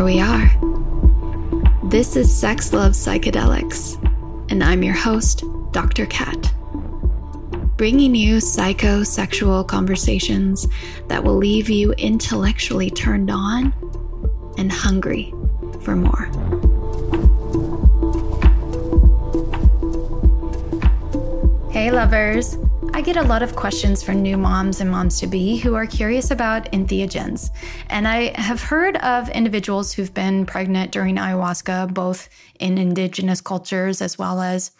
here we are. This is Sex Love Psychedelics, and I'm your host, Dr. Kat. Bringing you psychosexual conversations that will leave you intellectually turned on and hungry for more. Hey, lovers. I get a lot of questions from new moms and moms to be who are curious about entheogens. And I have heard of individuals who've been pregnant during ayahuasca, both in indigenous cultures as well as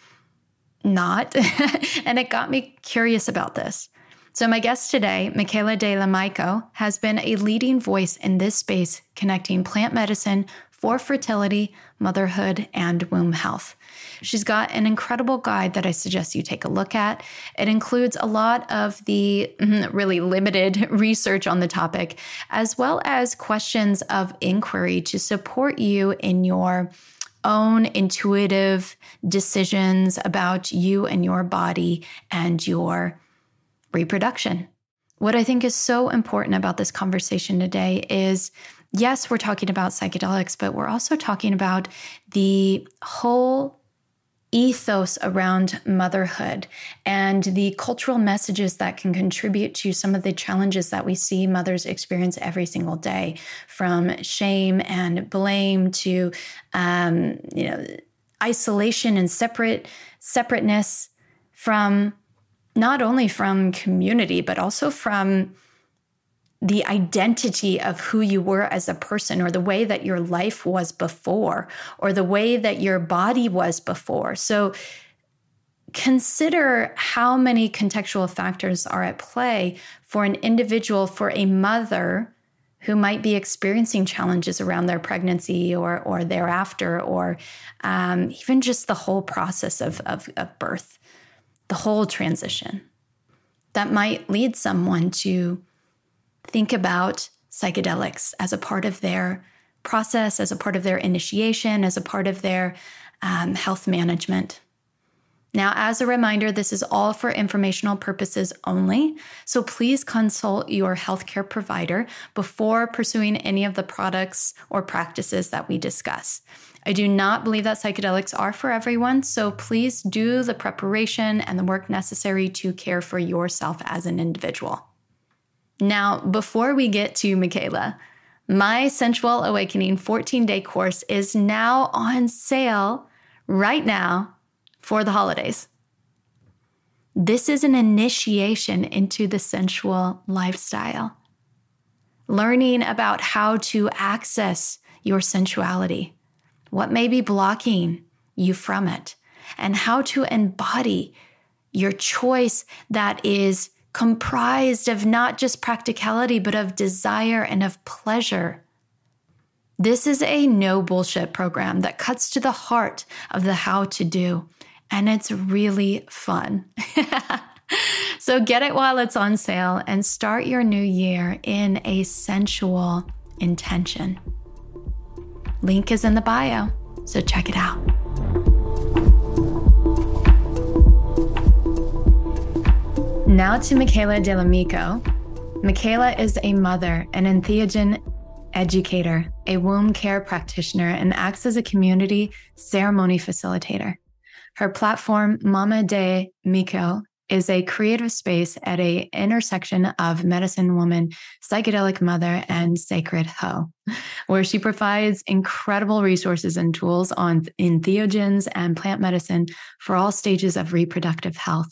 not. and it got me curious about this. So, my guest today, Mikaela De La Myco, has been a leading voice in this space connecting plant medicine for fertility, motherhood, and womb health. She's got an incredible guide that I suggest you take a look at. It includes a lot of the mm, really limited research on the topic, as well as questions of inquiry to support you in your own intuitive decisions about you and your body and your reproduction. What I think is so important about this conversation today is yes, we're talking about psychedelics, but we're also talking about the whole ethos around motherhood and the cultural messages that can contribute to some of the challenges that we see mothers experience every single day from shame and blame to um, you know isolation and separate separateness from not only from community but also from the identity of who you were as a person or the way that your life was before or the way that your body was before. So consider how many contextual factors are at play for an individual, for a mother who might be experiencing challenges around their pregnancy or, or thereafter, or um, even just the whole process of, of, of birth, the whole transition. That might lead someone to think about psychedelics as a part of their process, as a part of their initiation, as a part of their um, health management. Now, as a reminder, this is all for informational purposes only. So please consult your healthcare provider before pursuing any of the products or practices that we discuss. I do not believe that psychedelics are for everyone, so please do the preparation and the work necessary to care for yourself as an individual. Now, before we get to Mikaela, my Sensual Awakening 14 day course is now on sale right now for the holidays. This is an initiation into the sensual lifestyle, learning about how to access your sensuality, what may be blocking you from it, and how to embody your choice that is comprised of not just practicality, but of desire and of pleasure. This is a no bullshit program that cuts to the heart of the how to do, and it's really fun. so get it while it's on sale and start your new year in a sensual intention. Link is in the bio, so check it out. Now to Mikaela De La Mikaela is a mother, an entheogen educator, a womb care practitioner, and acts as a community ceremony facilitator. Her platform, Mama de Miko, is a creative space at a intersection of medicine woman, psychedelic mother, and sacred hoe, where she provides incredible resources and tools on entheogens and plant medicine for all stages of reproductive health.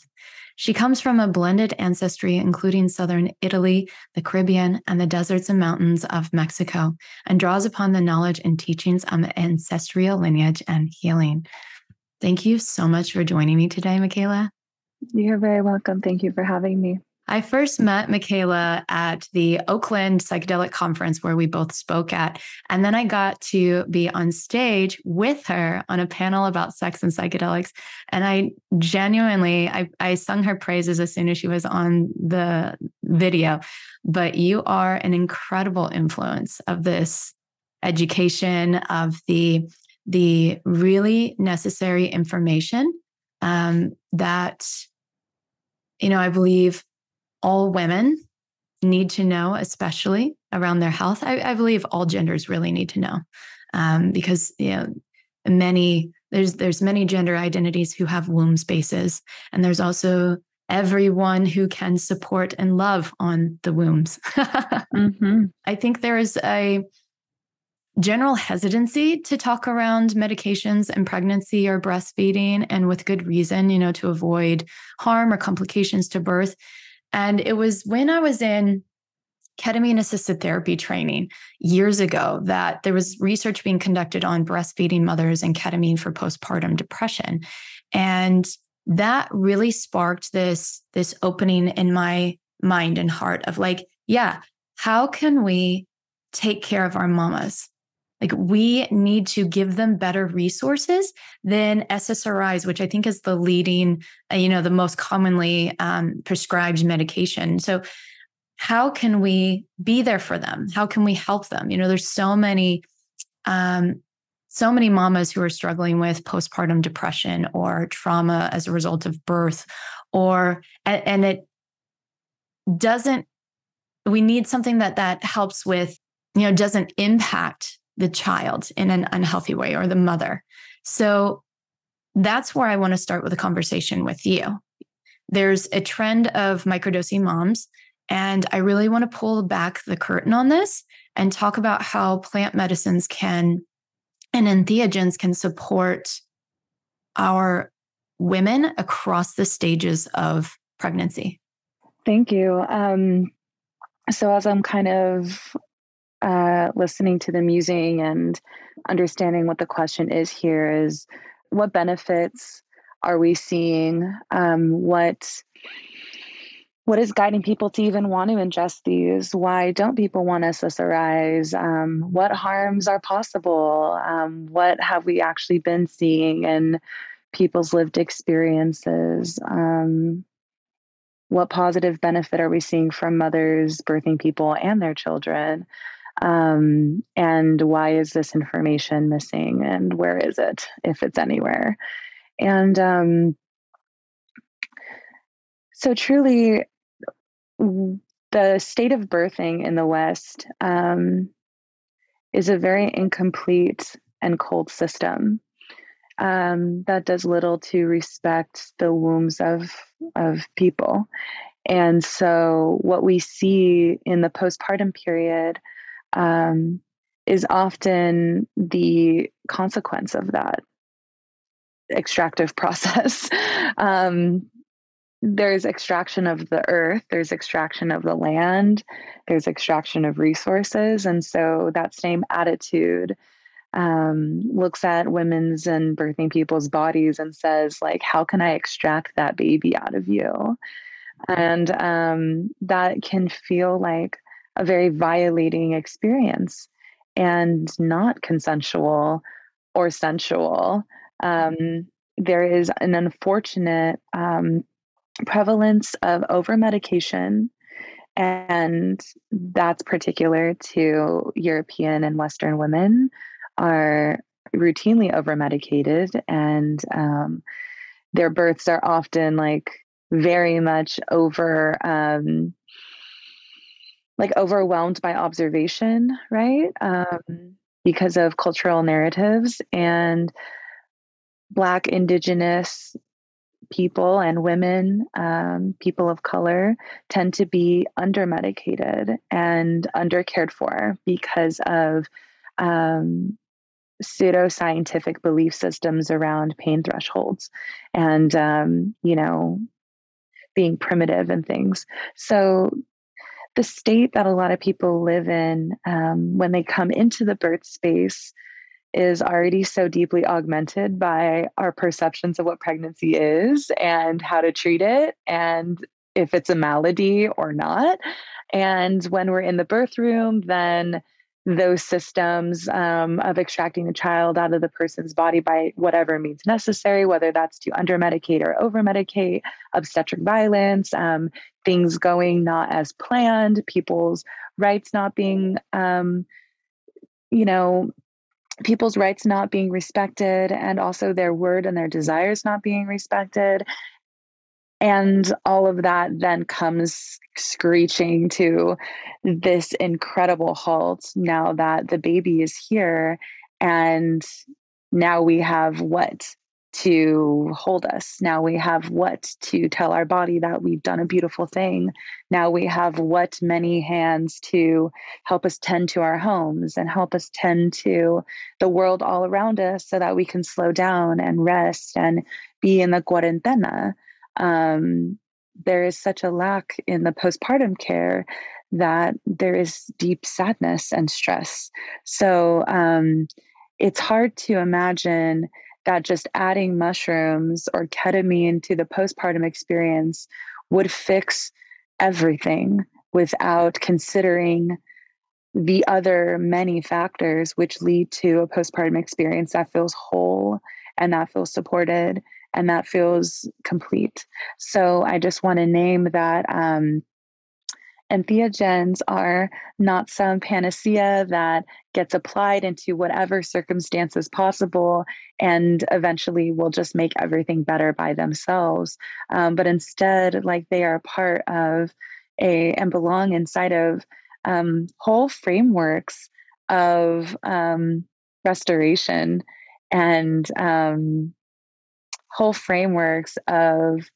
She comes from a blended ancestry, including southern Italy, the Caribbean, and the deserts and mountains of Mexico, and draws upon the knowledge and teachings of ancestral lineage and healing. Thank you so much for joining me today, Mikaela. You're very welcome. Thank you for having me. I first met Mikaela at the Oakland Psychedelic Conference where we both spoke at. And then I got to be on stage with her on a panel about sex and psychedelics. And I genuinely, I, I sung her praises as soon as she was on the video. But you are an incredible influence of this education, of the, the really necessary information um, that, you know, I believe all women need to know, especially around their health. I, I believe all genders really need to know um, because you know many there's there's many gender identities who have womb spaces, and there's also everyone who can support and love on the wombs. mm-hmm. I think there is a general hesitancy to talk around medications and pregnancy or breastfeeding, and with good reason, you know, to avoid harm or complications to birth. And it was when I was in ketamine assisted therapy training years ago that there was research being conducted on breastfeeding mothers and ketamine for postpartum depression. And that really sparked this this opening in my mind and heart of like, yeah, how can we take care of our mamas? Like we need to give them better resources than SSRIs, which I think is the leading, uh, you know, the most commonly um, prescribed medication. So how can we be there for them? How can we help them? You know, there's so many, um, so many mamas who are struggling with postpartum depression or trauma as a result of birth, or and, and it doesn't. We need something that that helps with, you know, doesn't impact the child in an unhealthy way or the mother. So that's where I want to start with a conversation with you. There's a trend of microdosing moms and I really want to pull back the curtain on this and talk about how plant medicines can and entheogens can support our women across the stages of pregnancy. Thank you. Um, so, as I'm kind of uh, listening to the musing and understanding what the question is here, is what benefits are we seeing? Um, what what is guiding people to even want to ingest these? Why don't people want to SSRIs? Um, what harms are possible? Um, what have we actually been seeing in people's lived experiences? Um, what positive benefit are we seeing from mothers birthing people and their children? Um, and why is this information missing? And where is it, if it's anywhere? And um, so, truly, the state of birthing in the West um, is a very incomplete and cold system um, that does little to respect the wombs of of people. And so, what we see in the postpartum period um, is often the consequence of that extractive process. um, there's extraction of the earth, there's extraction of the land, there's extraction of resources. And so that same attitude um, looks at women's and birthing people's bodies and says, like, how can I extract that baby out of you? And um, that can feel like a very violating experience and not consensual or sensual. Um, there is an unfortunate um, prevalence of over medication, and that's particular to European and Western women, are routinely over medicated, and um, their births are often like very much over. Um, like overwhelmed by observation, right? Um, because of cultural narratives and Black, Indigenous, people and women, um, people of color, tend to be under medicated and under cared for because of um, pseudoscientific belief systems around pain thresholds and, um, you know, being primitive and things. So, the state that a lot of people live in um, when they come into the birth space is already so deeply augmented by our perceptions of what pregnancy is and how to treat it and if it's a malady or not. And when we're in the birth room, then those systems um, of extracting the child out of the person's body by whatever means necessary, whether that's to under medicate or over medicate, obstetric violence, um, things going not as planned, people's rights not being, um, you know, people's rights not being respected and also their word and their desires not being respected and all of that then comes screeching to this incredible halt now that the baby is here and now we have what to hold us. Now we have what to tell our body that we've done a beautiful thing. Now we have what many hands to help us tend to our homes and help us tend to the world all around us so that we can slow down and rest and be in the cuarentena. Um, there is such a lack in the postpartum care that there is deep sadness and stress. So um, it's hard to imagine that just adding mushrooms or ketamine to the postpartum experience would fix everything without considering the other many factors which lead to a postpartum experience that feels whole and that feels supported and that feels complete. So I just want to name that um, entheogens are not some panacea that gets applied into whatever circumstances possible and eventually will just make everything better by themselves. Um, but instead, like they are part of a and belong inside of um, whole frameworks of um, restoration and um, whole frameworks of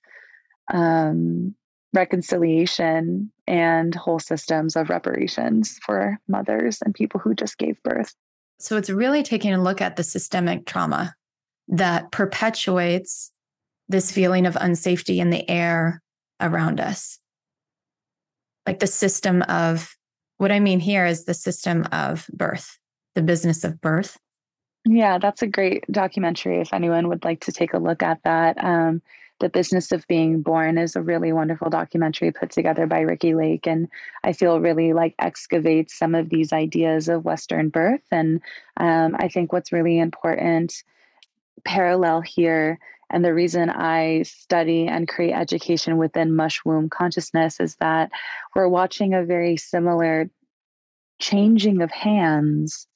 um, reconciliation and whole systems of reparations for mothers and people who just gave birth. So it's really taking a look at the systemic trauma that perpetuates this feeling of unsafety in the air around us. Like the system of what I mean here is the system of birth, the business of birth. Yeah, that's a great documentary if anyone would like to take a look at that. Um, the Business of Being Born is a really wonderful documentary put together by Ricki Lake. And I feel really like excavates some of these ideas of Western birth. And um, I think what's really important parallel here and the reason I study and create education within mush womb consciousness is that we're watching a very similar changing of hands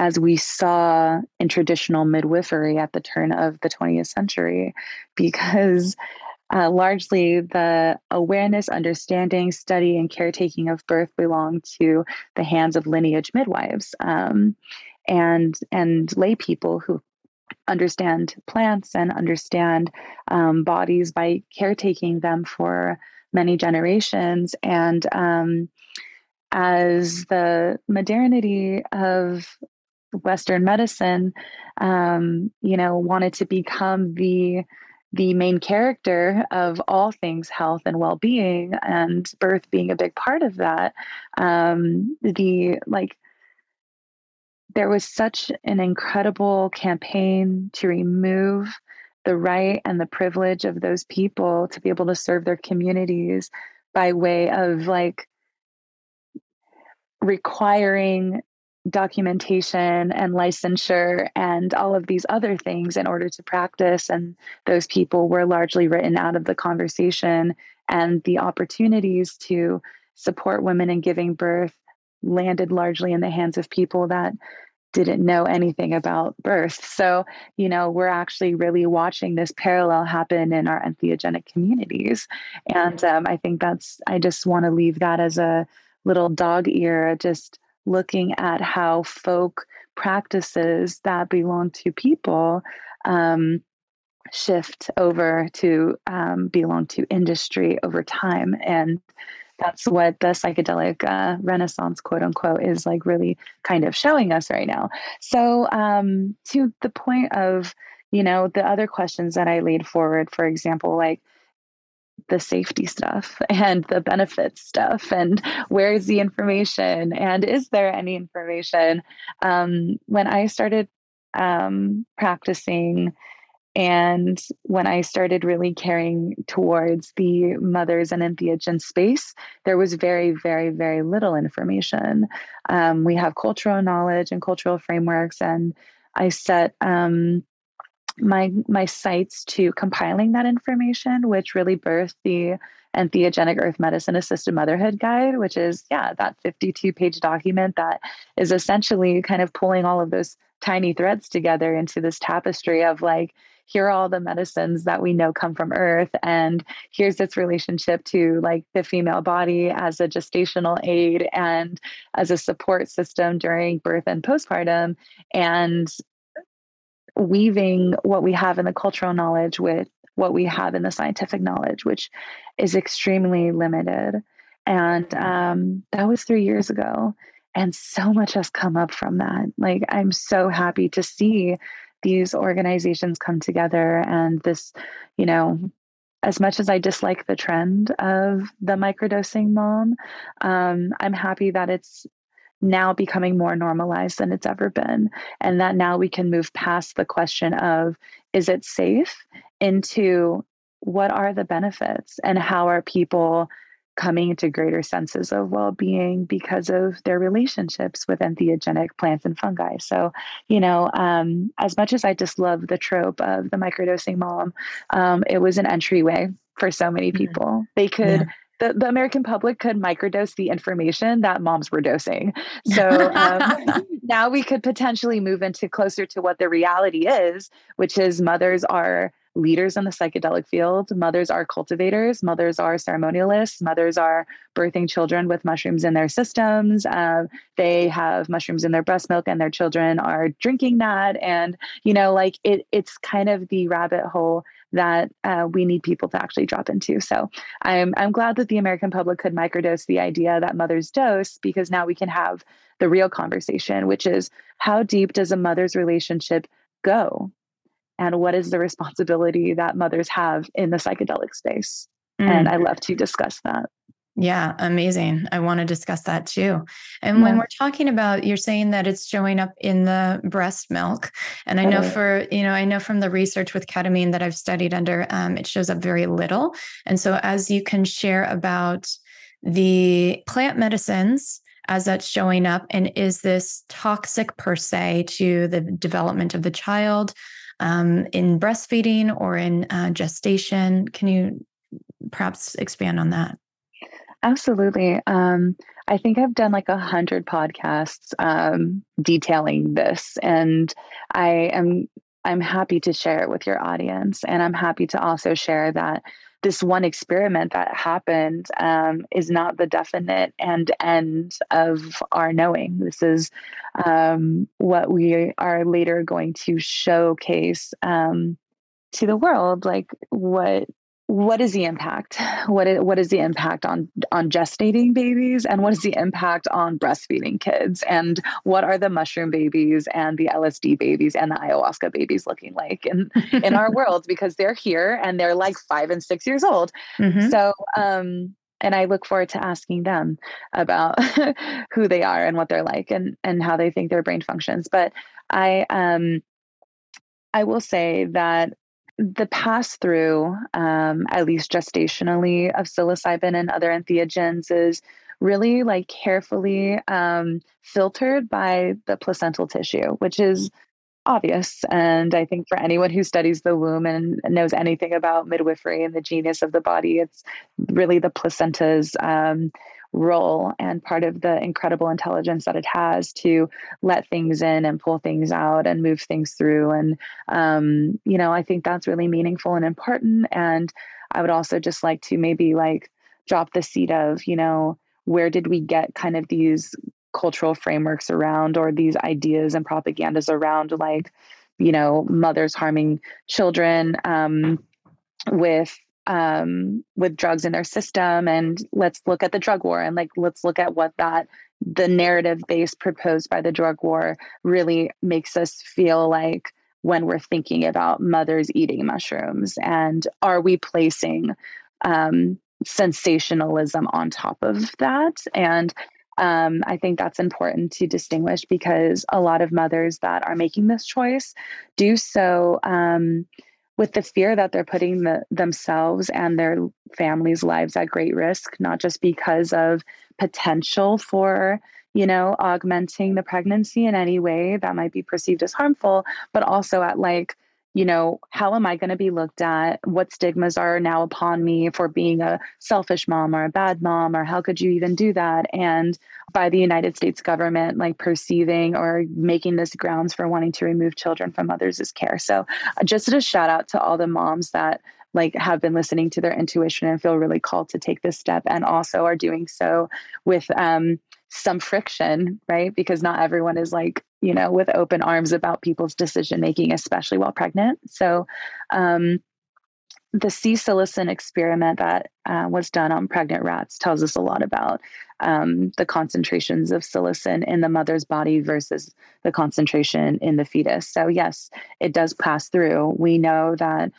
as we saw in traditional midwifery at the turn of the 20th century, because uh, largely the awareness, understanding, study, and caretaking of birth belong to the hands of lineage midwives um, and and lay people who understand plants and understand um, bodies by caretaking them for many generations. And um, as the modernity of Western medicine, um, you know, wanted to become the the main character of all things health and well-being and birth being a big part of that. Um, the like there was such an incredible campaign to remove the right and the privilege of those people to be able to serve their communities by way of like requiring documentation and licensure and all of these other things in order to practice. And those people were largely written out of the conversation, and the opportunities to support women in giving birth landed largely in the hands of people that didn't know anything about birth. So, you know, we're actually really watching this parallel happen in our entheogenic communities. And um, I think that's, I just want to leave that as a little dog ear, just looking at how folk practices that belong to people um, shift over to um, belong to industry over time. And that's what the psychedelic uh, renaissance, quote unquote, is like really kind of showing us right now. So, um, to the point of, you know, the other questions that I laid forward, for example, like, the safety stuff and the benefits stuff and where's the information and is there any information um, when i started um, practicing and when I started really caring towards the mothers and entheogen space, there was very, very, very little information. Um, we have cultural knowledge and cultural frameworks, and I set um, my my sights to compiling that information, which really birthed the Entheogenic Earth Medicine Assisted Motherhood Guide, which is yeah that 52 page document that is essentially kind of pulling all of those tiny threads together into this tapestry of like here are all the medicines that we know come from earth and here's its relationship to like the female body as a gestational aid and as a support system during birth and postpartum and weaving what we have in the cultural knowledge with what we have in the scientific knowledge which is extremely limited. And um, that was three years ago and so much has come up from that. Like i'm so happy to see these organizations come together and this, you know, as much as I dislike the trend of the microdosing mom, um, I'm happy that it's now becoming more normalized than it's ever been. And that now we can move past the question of is it safe into what are the benefits and how are people coming to greater senses of well-being because of their relationships with entheogenic plants and fungi. So, you know, um, as much as I just love the trope of the microdosing mom, um, it was an entryway for so many mm-hmm. people. They could. Yeah. The, the American public could microdose the information that moms were dosing. So um, now we could potentially move into closer to what the reality is, which is mothers are leaders in the psychedelic field. Mothers are cultivators, mothers are ceremonialists, mothers are birthing children with mushrooms in their systems. Uh, they have mushrooms in their breast milk, and their children are drinking that. And you know, like it, it's kind of the rabbit hole that uh, we need people to actually drop into. So I'm I'm glad that the American public could microdose the idea that mothers dose because now we can have the real conversation, which is how deep does a mother's relationship go and what is the responsibility that mothers have in the psychedelic space. Mm. And I love to discuss that. Yeah, amazing. I want to discuss that too. And yeah. when we're talking about, you're saying that it's showing up in the breast milk. And I know for, you know, I know from the research with ketamine that I've studied under, um, it shows up very little. And so as you can share about the plant medicines as that's showing up, and is this toxic per se to the development of the child? um, in breastfeeding or in uh, gestation. Can you perhaps expand on that? Absolutely. Um, I think I've done like a hundred podcasts um, detailing this, and I am I'm happy to share it with your audience, and I'm happy to also share that this one experiment that happened um, is not the definite and end of our knowing. This is um, what we are later going to showcase um, to the world, like what what is the impact? What is, what is the impact on on gestating babies? And what is the impact on breastfeeding kids? And what are the mushroom babies and the lsd babies and the ayahuasca babies looking like in in our world? Because they're here and they're like five and six years old. Mm-hmm. so um and I look forward to asking them about who they are and what they're like and and how they think their brain functions. But I um I will say that the pass through, um, at least gestationally, of psilocybin and other entheogens is really like carefully um, filtered by the placental tissue, which is obvious. And I think for anyone who studies the womb and knows anything about midwifery and the genius of the body, it's really the placenta's um, role and part of the incredible intelligence that it has to let things in and pull things out and move things through. And, um, you know, I think that's really meaningful and important. And I would also just like to maybe like drop the seed of, you know, where did we get kind of these cultural frameworks around or these ideas and propagandas around like, you know, mothers harming children um, with um, with drugs in their system and let's look at the drug war and like let's look at what that the narrative base proposed by the drug war really makes us feel like when we're thinking about mothers eating mushrooms and are we placing um, sensationalism on top of that? And um, I think that's important to distinguish because a lot of mothers that are making this choice do so um, with the fear that they're putting the, themselves and their families' lives at great risk, not just because of potential for, you know, augmenting the pregnancy in any way that might be perceived as harmful, but also at like, you know, how am I going to be looked at? What stigmas are now upon me for being a selfish mom or a bad mom, or how could you even do that? And by the United States government, like perceiving or making this grounds for wanting to remove children from mothers' care. So, uh, just a shout out to all the moms that like have been listening to their intuition and feel really called to take this step and also are doing so with um, some friction right because not everyone is like you know with open arms about people's decision making especially while pregnant so um, the C. psilocin experiment that uh, was done on pregnant rats tells us a lot about um, the concentrations of psilocin in the mother's body versus the concentration in the fetus. So, yes, it does pass through. We know that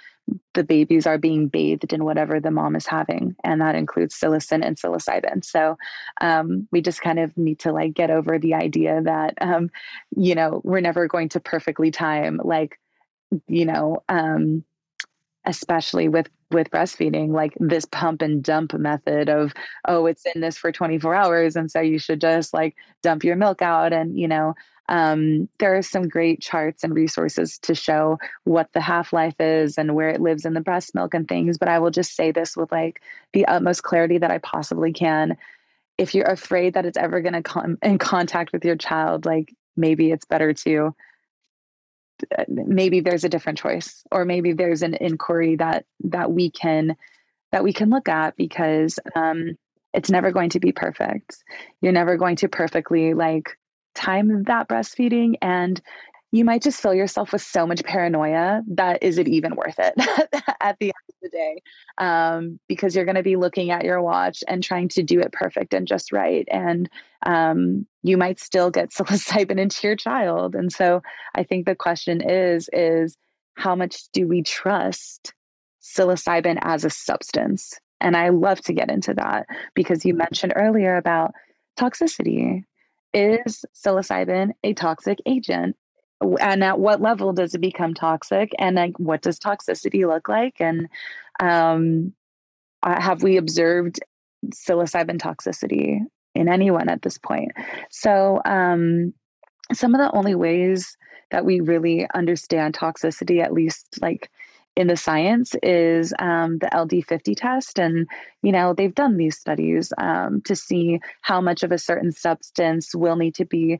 the babies are being bathed in whatever the mom is having, and that includes psilocin and psilocybin. So, um, we just kind of need to like get over the idea that, um, you know, we're never going to perfectly time like, you know, um, especially with with breastfeeding like this pump and dump method of oh it's in this for 24 hours and so you should just like dump your milk out and you know um, there are some great charts and resources to show what the half life is and where it lives in the breast milk and things but i will just say this with like the utmost clarity that i possibly can. If you're afraid that it's ever going to come in contact with your child like maybe it's better to maybe there's a different choice or maybe there's an inquiry that that we can that we can look at because um, it's never going to be perfect. You're never going to perfectly like time that breastfeeding and you might just fill yourself with so much paranoia that is it even worth it at the end of the day um, because you're going to be looking at your watch and trying to do it perfect and just right. And um, you might still get psilocybin into your child. And so i think the question is is how much do we trust psilocybin as a substance? And i love to get into that because you mentioned earlier about toxicity. Is psilocybin a toxic agent and at what level does it become toxic? And like what does toxicity look like? And um, have we observed psilocybin toxicity in anyone at this point? So um, some of the only ways that we really understand toxicity at least like in the science is um, the LD50 test. And, you know, they've done these studies um, to see how much of a certain substance will need to be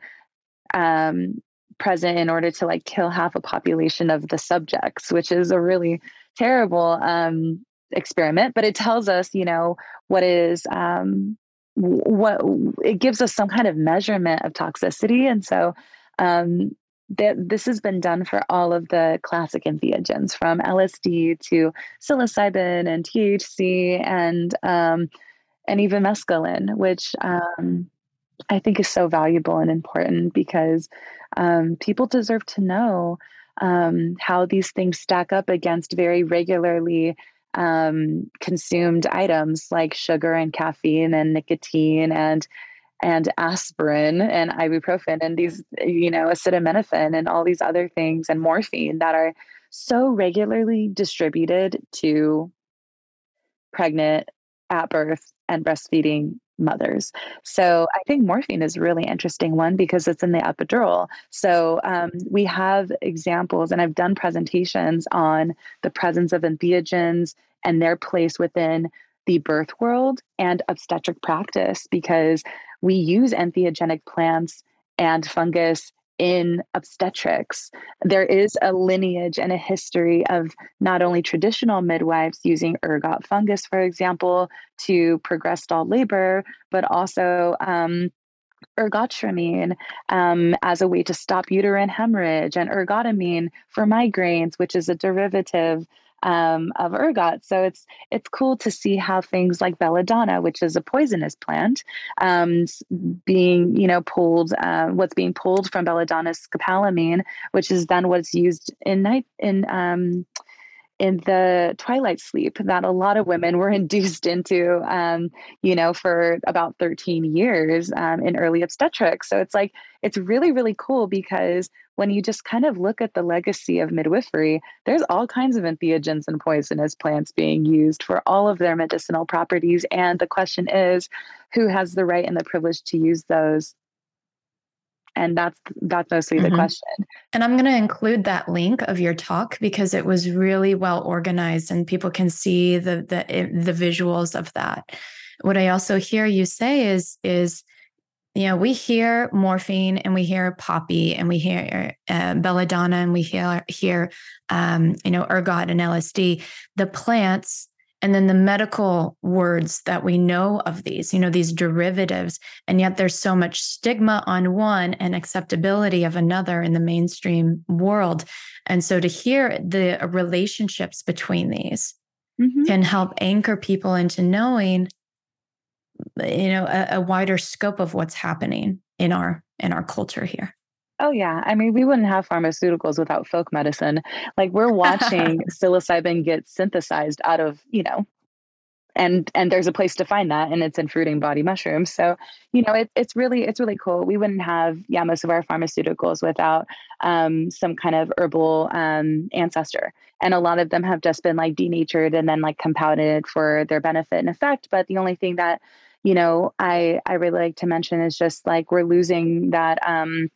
um, present in order to like kill half a population of the subjects, which is a really terrible um, experiment. But it tells us, you know, what is um, what it gives us some kind of measurement of toxicity, and so um, that this has been done for all of the classic entheogens, from LSD to psilocybin and THC and um, and even mescaline, which um, I think is so valuable and important because um, people deserve to know um, how these things stack up against very regularly um, consumed items like sugar and caffeine and nicotine and and aspirin and ibuprofen and these you know acetaminophen and all these other things and morphine that are so regularly distributed to pregnant at birth and breastfeeding mothers. So I think morphine is a really interesting one because it's in the epidural. So um, we have examples, and I've done presentations on the presence of entheogens and their place within the birth world and obstetric practice because we use entheogenic plants and fungus in obstetrics. There is a lineage and a history of not only traditional midwives using ergot fungus, for example, to progress stalled labor, but also um, ergotramine um, as a way to stop uterine hemorrhage and ergotamine for migraines, which is a derivative um, of ergot. So it's it's cool to see how things like belladonna, which is a poisonous plant, um, being you know pulled. Uh, what's being pulled from belladonna scopolamine, which is then what's used in night in um, in the twilight sleep that a lot of women were induced into, um, you know, for about 13 years um, in early obstetrics. So it's like, it's really, really cool because when you just kind of look at the legacy of midwifery, there's all kinds of entheogens and poisonous plants being used for all of their medicinal properties. And the question is, who has the right and the privilege to use those? And that's that's mostly the mm-hmm. question. And i'm going to include that link of your talk because it was really well organized and people can see the the the visuals of that. What i also hear you say is is you know we hear morphine and we hear poppy and we hear uh, belladonna and we hear hear um, you know ergot and lsd the plants and then the medical words that we know of these, you know, these derivatives. And yet there's so much stigma on one and acceptability of another in the mainstream world. And so to hear the relationships between these mm-hmm. can help anchor people into knowing, you know, a, a wider scope of what's happening in our in our culture here. Oh yeah, I mean, we wouldn't have pharmaceuticals without folk medicine. Like we're watching psilocybin get synthesized out of, you know, and and there's a place to find that, and it's in fruiting body mushrooms. So you know, it, it's really it's really cool. We wouldn't have yeah most of our pharmaceuticals without um, some kind of herbal um, ancestor, and a lot of them have just been like denatured and then like compounded for their benefit and effect. But the only thing that you know I I really like to mention is just like we're losing that. Um,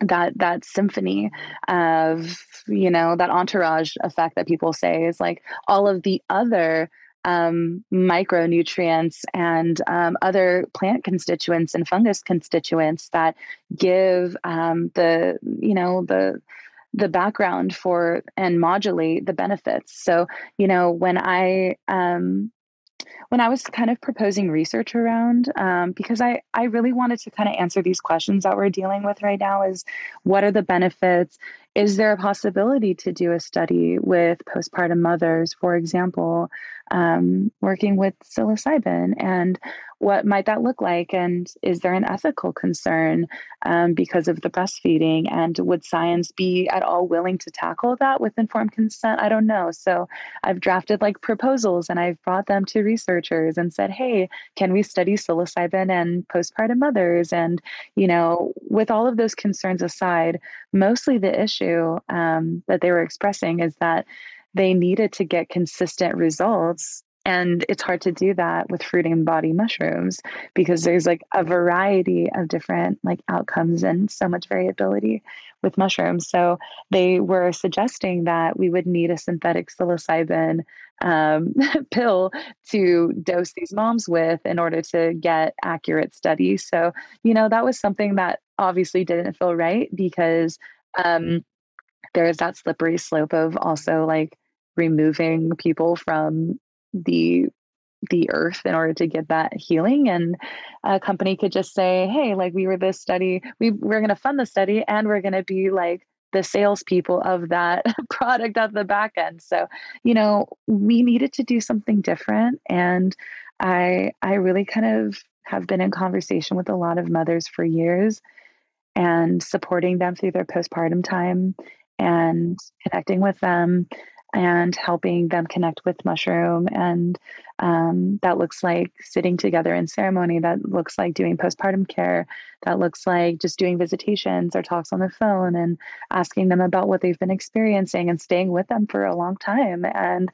that that symphony of you know that entourage effect that people say is like all of the other um, micronutrients and um, other plant constituents and fungus constituents that give um, the you know the the background for and modulate the benefits. So you know when i um when I was kind of proposing research around, um, because I, I really wanted to kind of answer these questions that we're dealing with right now is what are the benefits? Is there a possibility to do a study with postpartum mothers, for example, um, working with psilocybin? And what might that look like? And is there an ethical concern um, because of the breastfeeding? And would science be at all willing to tackle that with informed consent? I don't know. So I've drafted like proposals and I've brought them to researchers and said, hey, can we study psilocybin and postpartum mothers? And, you know, with all of those concerns aside, mostly the issue um, that they were expressing is that they needed to get consistent results and it's hard to do that with fruiting body mushrooms because there's like a variety of different like outcomes and so much variability with mushrooms. So they were suggesting that we would need a synthetic psilocybin um, pill to dose these moms with in order to get accurate studies. So you know that was something that obviously didn't feel right because um, there's that slippery slope of also like removing people from the the earth in order to get that healing. And a company could just say hey like we were this study we we're going to fund the study and we're going to be like the salespeople of that product at the back end. So you know we needed to do something different. And i i really kind of have been in conversation with a lot of mothers for years and supporting them through their postpartum time and connecting with them and helping them connect with mushroom and um, that looks like sitting together in ceremony that looks like doing postpartum care that looks like just doing visitations or talks on the phone and asking them about what they've been experiencing and staying with them for a long time and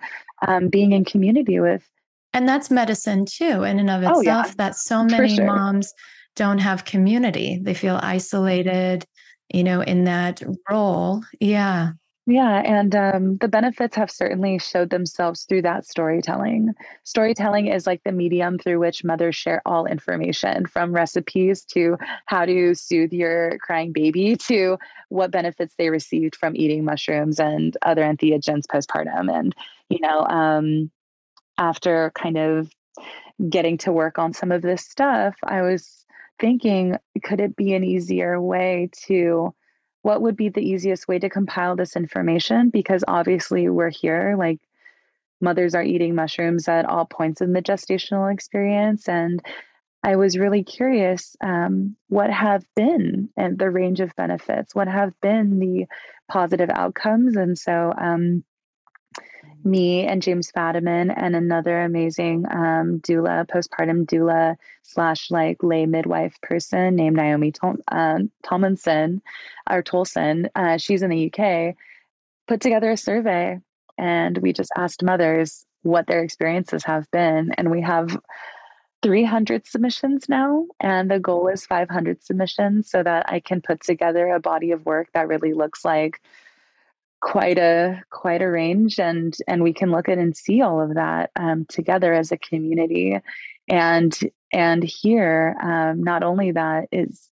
um, being in community with and that's medicine too in and of itself oh, yeah. that so many sure. moms don't have community they feel isolated you know, in that role. Yeah. Yeah, and um, the benefits have certainly showed themselves through that storytelling. Storytelling is like the medium through which mothers share all information from recipes to how to soothe your crying baby to what benefits they received from eating mushrooms and other entheogens postpartum. And, you know, um, after kind of getting to work on some of this stuff, I was thinking, could it be an easier way to? What would be the easiest way to compile this information? Because obviously, we're here, like mothers are eating mushrooms at all points in the gestational experience. And I was really curious um, what have been and the range of benefits, what have been the positive outcomes. And so um, me and James Fadiman and another amazing um, doula, postpartum doula slash like lay midwife person named Naomi Tom- um, Tomlinson or Tolson. Uh, she's in the UK. Put together a survey and we just asked mothers what their experiences have been, and we have 300 submissions now, and the goal is 500 submissions so that I can put together a body of work that really looks like quite a quite a range and and we can look at and see all of that um, together as a community and and here um, not only that is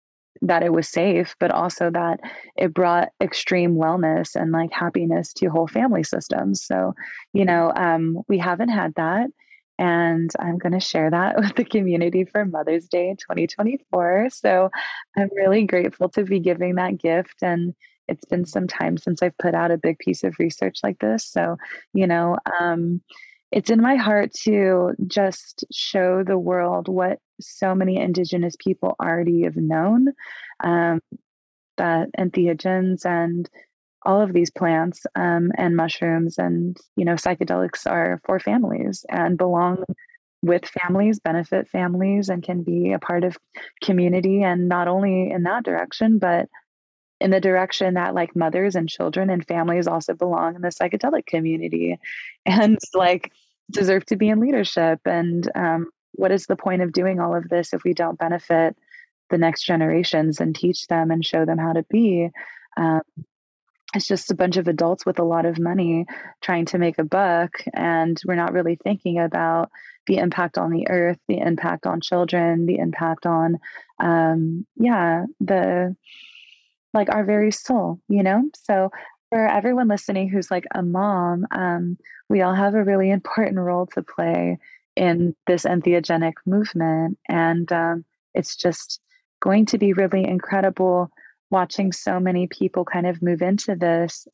that it was safe but also that it brought extreme wellness and like happiness to whole family systems so you know um, we haven't had that and I'm going to share that with the community for Mother's Day 2024. So I'm really grateful to be giving that gift. And it's been some time since I've put out a big piece of research like this. So, you know, um, it's in my heart to just show the world what so many Indigenous people already have known um, that entheogens and all of these plants um, and mushrooms and you know psychedelics are for families and belong with families benefit families and can be a part of community and not only in that direction but in the direction that like mothers and children and families also belong in the psychedelic community and like deserve to be in leadership. And um, what is the point of doing all of this if we don't benefit the next generations and teach them and show them how to be? Um, it's just a bunch of adults with a lot of money trying to make a buck and we're not really thinking about the impact on the earth the impact on children the impact on um yeah the like our very soul you know? So for everyone listening who's like a mom um we all have a really important role to play in this entheogenic movement. And um it's just going to be really incredible watching so many people kind of move into this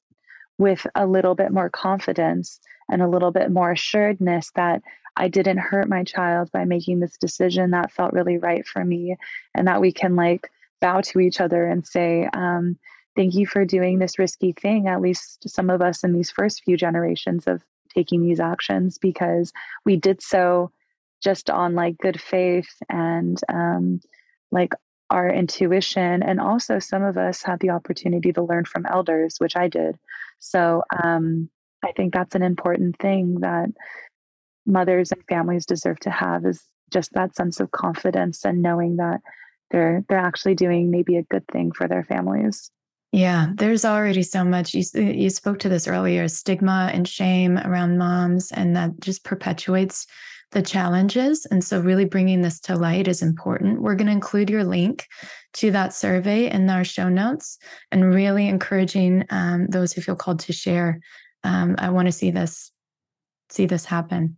with a little bit more confidence and a little bit more assuredness that I didn't hurt my child by making this decision. That felt really right for me, and that we can like bow to each other and say, um, Thank you for doing this risky thing, at least some of us in these first few generations of taking these actions, because we did so just on like good faith and um, like our intuition. And also, some of us had the opportunity to learn from elders, which I did. So um, I think that's an important thing that mothers and families deserve to have is just that sense of confidence and knowing that they're they're actually doing maybe a good thing for their families. Yeah, there's already so much. You you spoke to this earlier, stigma and shame around moms, and that just perpetuates the challenges. And so, really bringing this to light is important. We're going to include your link to that survey in our show notes and really encouraging um, those who feel called to share. Um, I want to see this see this happen.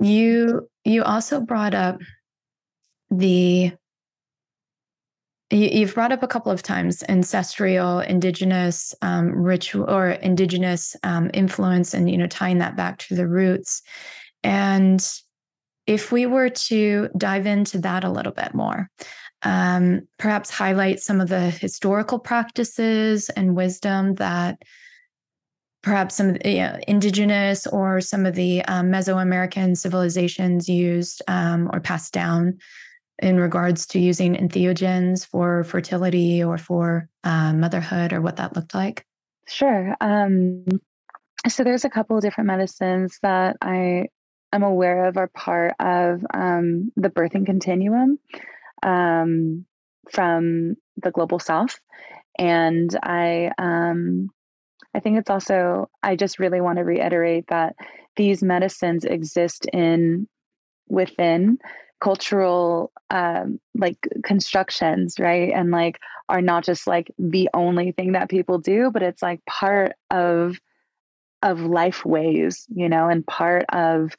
You you also brought up the you've brought up a couple of times ancestral indigenous um, ritual or indigenous um, influence and you know tying that back to the roots. And if we were to dive into that a little bit more, um, perhaps highlight some of the historical practices and wisdom that perhaps some of the you know, indigenous or some of the um, Mesoamerican civilizations used um, or passed down in regards to using entheogens for fertility or for uh, motherhood or what that looked like? Sure. Um, so there's a couple of different medicines that I am aware of are part of um, the birthing continuum um, from the global south. And I, um, I think it's also, I just really want to reiterate that these medicines exist in within cultural um, like constructions right? And like are not just like the only thing that people do but it's like part of of life ways you know and part of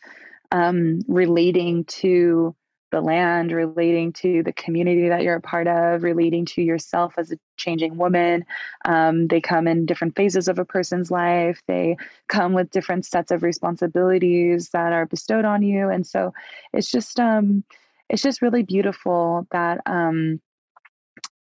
um, relating to the land, relating to the community that you're a part of, relating to yourself as a changing woman. Um, they come in different phases of a person's life. They come with different sets of responsibilities that are bestowed on you, and so it's just um, it's just really beautiful that um,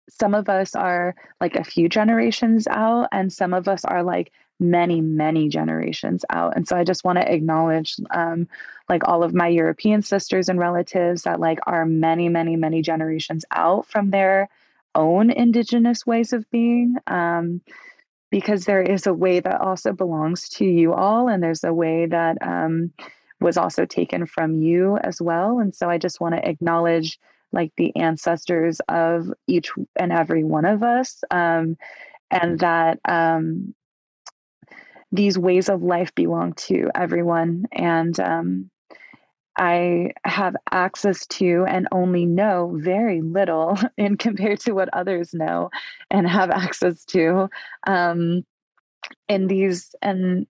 some of us are like a few generations out, and some of us are like many many generations out and so i just want to acknowledge um, like all of my european sisters and relatives that like are many many many generations out from their own indigenous ways of being um, because there is a way that also belongs to you all and there's a way that um, was also taken from you as well. And so I just want to acknowledge like the ancestors of each and every one of us. Um, and that um, these ways of life belong to everyone. And um, I have access to and only know very little in compared to what others know and have access to um, in these and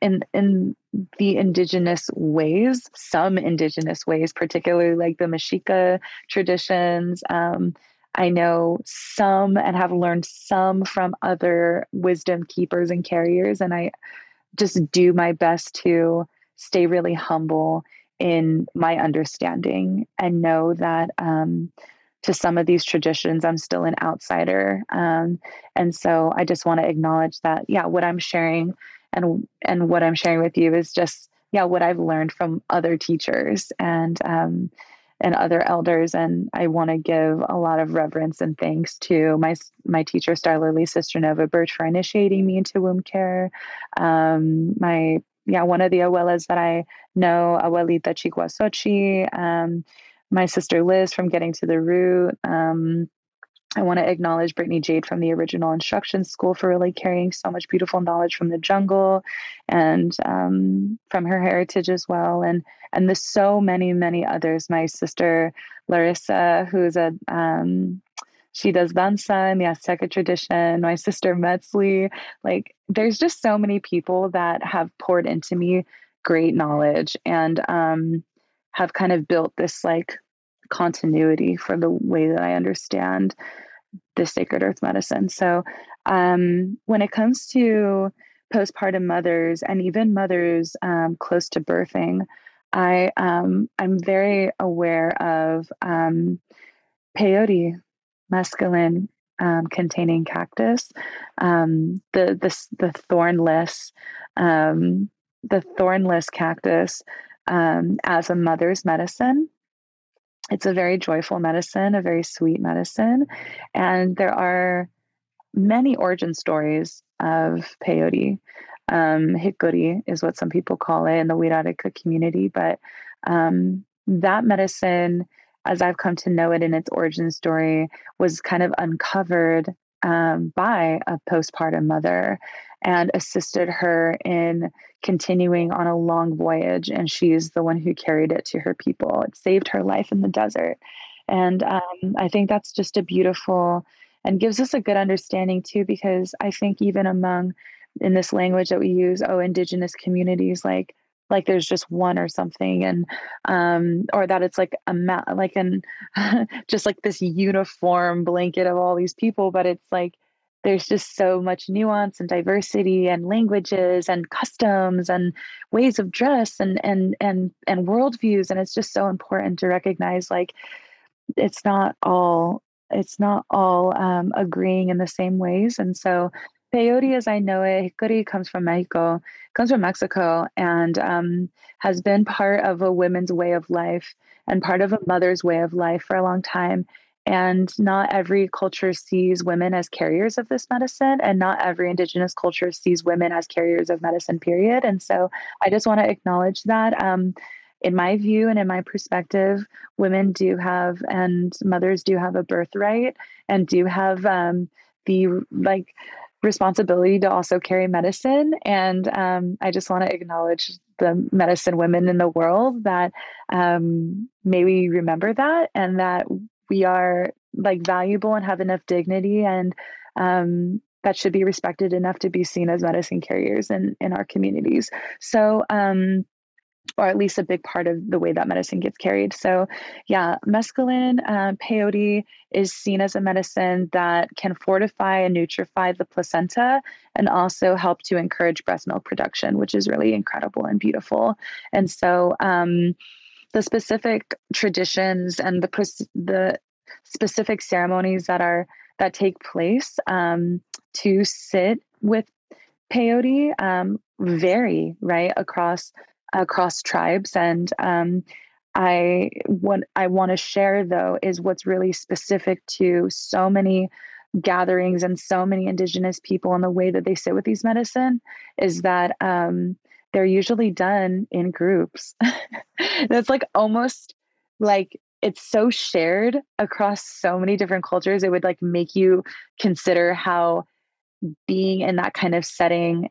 in in the indigenous ways, some indigenous ways, particularly like the Mexica traditions. Um, I know some and have learned some from other wisdom keepers and carriers, and I just do my best to stay really humble in my understanding and know that um, to some of these traditions, I'm still an outsider. Um, and so I just want to acknowledge that, yeah, what I'm sharing and and what I'm sharing with you is just, yeah, what I've learned from other teachers and um, and other elders. And I want to give a lot of reverence and thanks to my my teacher, Star Lily Sister Nova Birch, for initiating me into womb care. Um, my yeah, one of the abuelas that I know, Abuelita Chiguasochi, um, my sister Liz from Getting to the Root. Um, I want to acknowledge Brittany Jade from the original instruction school for really carrying so much beautiful knowledge from the jungle and um, from her heritage as well. And and there's so many, many others. My sister Larissa, who's a um, she does danza in the Azteca tradition. My sister Metzli, like there's just so many people that have poured into me great knowledge and um, have kind of built this like continuity for the way that I understand the sacred earth medicine. So um, when it comes to postpartum mothers and even mothers um, close to birthing, I um, I'm very aware of um, peyote mescaline um, containing cactus, um, the the the thornless the thornless cactus as a mother's medicine. It's a very joyful medicine, a very sweet medicine, and there are many origin stories of peyote. Um, hikuri is what some people call it in the Wirarika community, but um, that medicine as I've come to know it in its origin story, was kind of uncovered um, by a postpartum mother and assisted her in continuing on a long voyage. And she's the one who carried it to her people. It saved her life in the desert. And um, I think that's just a beautiful and gives us a good understanding too, because I think even among in this language that we use, oh, indigenous communities, like like there's just one or something and um or that it's like a ma- like an just like this uniform blanket of all these people but it's like there's just so much nuance and diversity and languages and customs and ways of dress and and and and worldviews and it's just so important to recognize like it's not all it's not all um, agreeing in the same ways and so Peyote, as I know it, comes from Mexico, comes from Mexico, and um, has been part of a women's way of life and part of a mother's way of life for a long time. And not every culture sees women as carriers of this medicine, and not every Indigenous culture sees women as carriers of medicine, period. And so I just want to acknowledge that. Um, in my view and in my perspective, women do have, and mothers do have a birthright and do have um, the like responsibility to also carry medicine. And um, I just want to acknowledge the medicine women in the world that um, may we remember that and that we are like valuable and have enough dignity and um, that should be respected enough to be seen as medicine carriers in, in our communities. So, um, or at least a big part of the way that medicine gets carried. So, yeah, mescaline, uh, peyote is seen as a medicine that can fortify and nutrify the placenta and also help to encourage breast milk production, which is really incredible and beautiful. And so, um, the specific traditions and the the specific ceremonies that are that take place um, to sit with peyote um, vary right across across tribes. And um, I what I want to share though is what's really specific to so many gatherings and so many indigenous people and the way that they sit with these medicine is that um, they're usually done in groups. That's like almost like it's so shared across so many different cultures. It would like make you consider how being in that kind of setting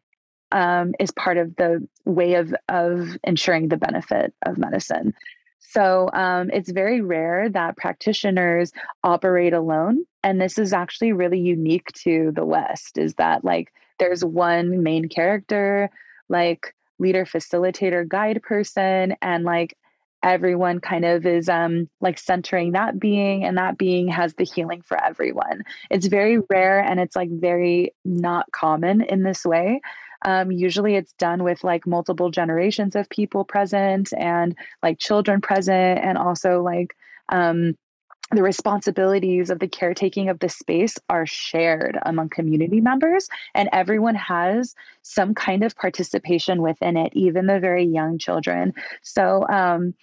um, is part of the way of of ensuring the benefit of medicine. So um, it's very rare that practitioners operate alone, and this is actually really unique to the West. Is that like there's one main character, like leader, facilitator, guide person, and like everyone kind of is um like centering that being and that being has the healing for everyone it's very rare and it's like very not common in this way um, usually it's done with like multiple generations of people present and like children present and also like um, the responsibilities of the caretaking of the space are shared among community members and everyone has some kind of participation within it even the very young children. So um,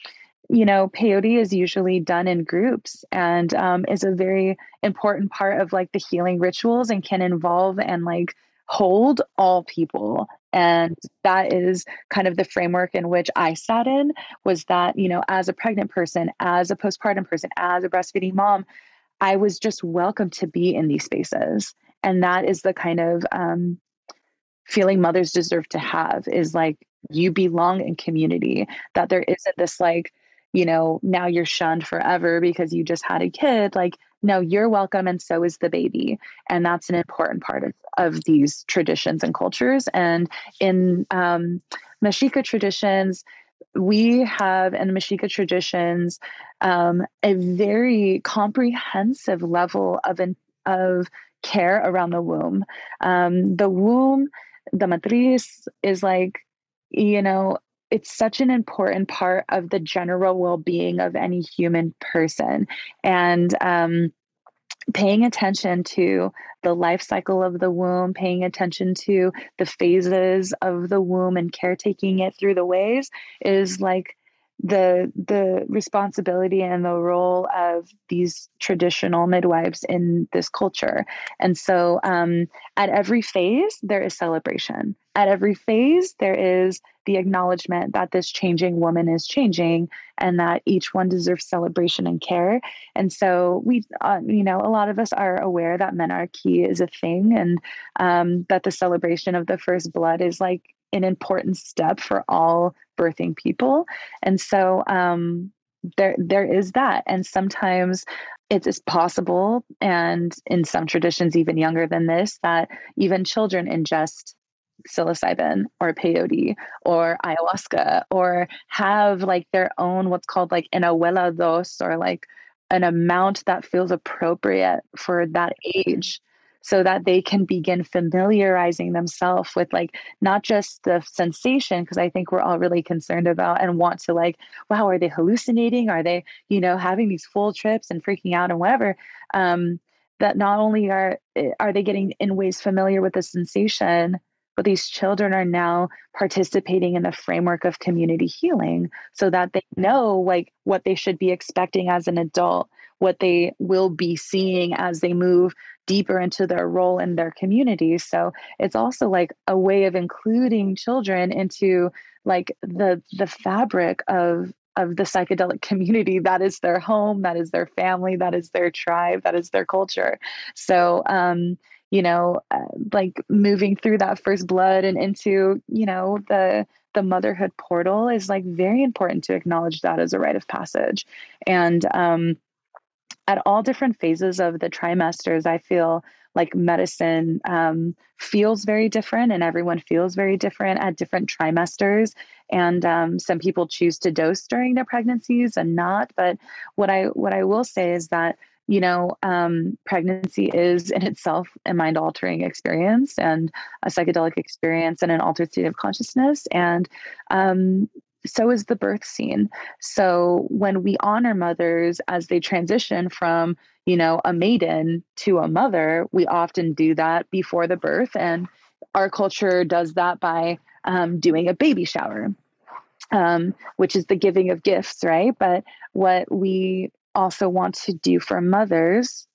you know peyote is usually done in groups and um, is a very important part of like the healing rituals and can involve and like hold all people. And that is kind of the framework in which i sat in was that you know as a pregnant person as a postpartum person as a breastfeeding mom i was just welcome to be in these spaces. And that is the kind of um, feeling mothers deserve to have is like you belong in community that there isn't this like you know now you're shunned forever because you just had a kid. Like no, you're welcome, and so is the baby. And that's an important part of, of these traditions and cultures. And in um, Mexica traditions, we have in Mexica traditions um, a very comprehensive level of, of care around the womb. Um, the womb, the matriz, is like, you know, it's such an important part of the general well-being of any human person. And um, paying attention to the life cycle of the womb paying attention to the phases of the womb and caretaking it through the ways is like the the responsibility and the role of these traditional midwives in this culture. And so um, at every phase there is celebration. At every phase there is the acknowledgement that this changing woman is changing and that each one deserves celebration and care. And so we uh, you know a lot of us are aware that menarche is a thing and um, that the celebration of the first blood is like an important step for all birthing people. And so um, there there is that. And sometimes it is possible, and in some traditions, even younger than this, that even children ingest psilocybin or peyote or ayahuasca or have like their own what's called like an abuela dos or like an amount that feels appropriate for that age so that they can begin familiarizing themselves with like not just the sensation because i think we're all really concerned about and want to like wow are they hallucinating? Are they you know having these full trips and freaking out and whatever? Um, that not only are eh, are they getting in ways familiar with the sensation but these children are now participating in the framework of community healing so that they know like what they should be expecting as an adult what they will be seeing as they move deeper into their role in their communities. So it's also like a way of including children into like the the fabric of of the psychedelic community. That is their home that is their family that is their tribe that is their culture. So um you know uh, like moving through that first blood and into you know the the motherhood portal is like very important to acknowledge that as a rite of passage. And um at all different phases of the trimesters, I feel like medicine um, feels very different and everyone feels very different at different trimesters. And um, some people choose to dose during their pregnancies and not. But what I what I will say is that you know, um, pregnancy is in itself a mind altering experience and a psychedelic experience and an altered state of consciousness. And um, so is the birth scene. So when we honor mothers as they transition from, you know, a maiden to a mother, we often do that before the birth. And our culture does that by um, doing a baby shower, um, which is the giving of gifts, right? But what we also want to do for mothers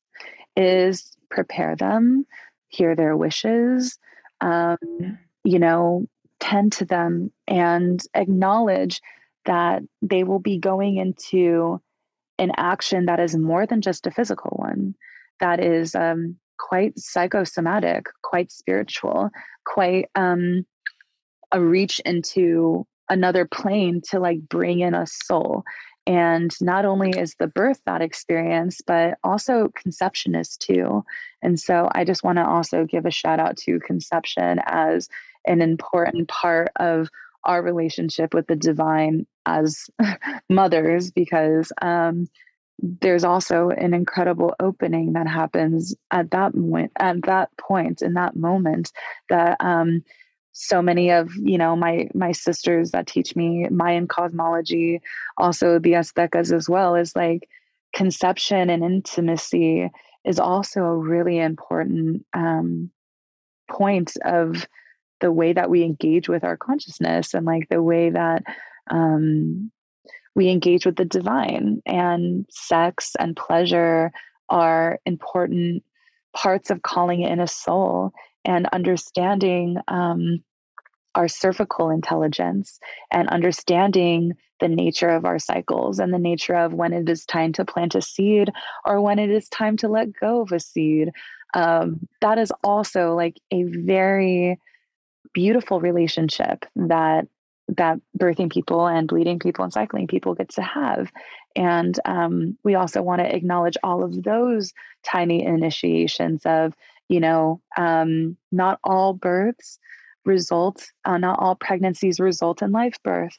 is prepare them, hear their wishes, um, you know, tend to them and acknowledge that they will be going into an action that is more than just a physical one, that is um, quite psychosomatic, quite spiritual, quite um, a reach into another plane to like bring in a soul. And not only is the birth that experience, but also conception is too. And so I just want to also give a shout out to conception as an important part of our relationship with the divine as mothers because um, there's also an incredible opening that happens at that point at that point in that moment that um, so many of you know my my sisters that teach me Mayan cosmology, also the Aztecas as well, is like conception and intimacy is also a really important um, point of the way that we engage with our consciousness and like the way that um, we engage with the divine and sex and pleasure are important parts of calling in a soul and understanding um, our cervical intelligence and understanding the nature of our cycles and the nature of when it is time to plant a seed or when it is time to let go of a seed. Um, that is also like a very beautiful relationship that that birthing people and bleeding people and cycling people get to have. And um, we also want to acknowledge all of those tiny initiations of, you know, um, not all births result, uh, not all pregnancies result in live birth.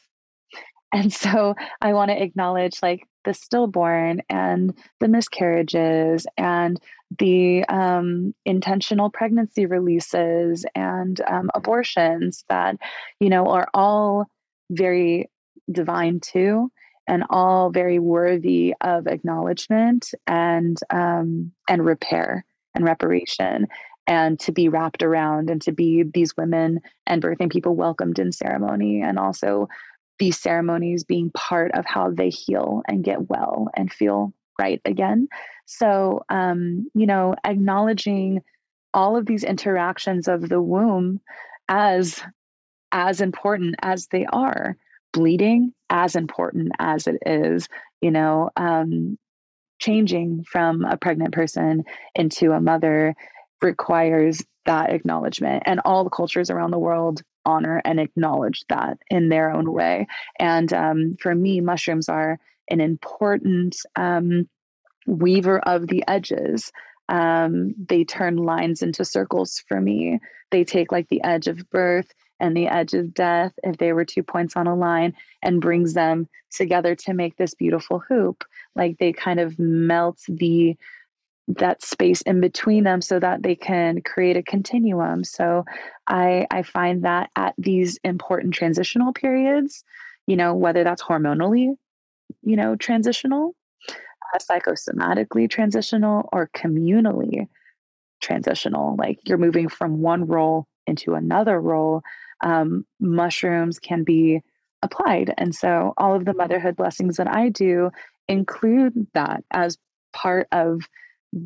And so I want to acknowledge like the stillborn and the miscarriages and the um, intentional pregnancy releases and um, abortions that, you know, are all very divine too and all very worthy of acknowledgement and um, and repair and reparation and to be wrapped around and to be these women and birthing people welcomed in ceremony and also these ceremonies being part of how they heal and get well and feel right again. So, um, you know, acknowledging all of these interactions of the womb as as important as they are bleeding as important as it is you know um, changing from a pregnant person into a mother requires that acknowledgement and all the cultures around the world honor and acknowledge that in their own way and um, for me mushrooms are an important um, weaver of the edges. Um, they turn lines into circles for me. They take like the edge of birth and the edge of death if they were two points on a line and brings them together to make this beautiful hoop. Like they kind of melt the that space in between them so that they can create a continuum. So i i find that at these important transitional periods you know whether that's hormonally you know transitional uh, psychosomatically transitional or communally transitional like you're moving from one role into another role um, mushrooms can be applied and so all of the motherhood blessings that i do include that as part of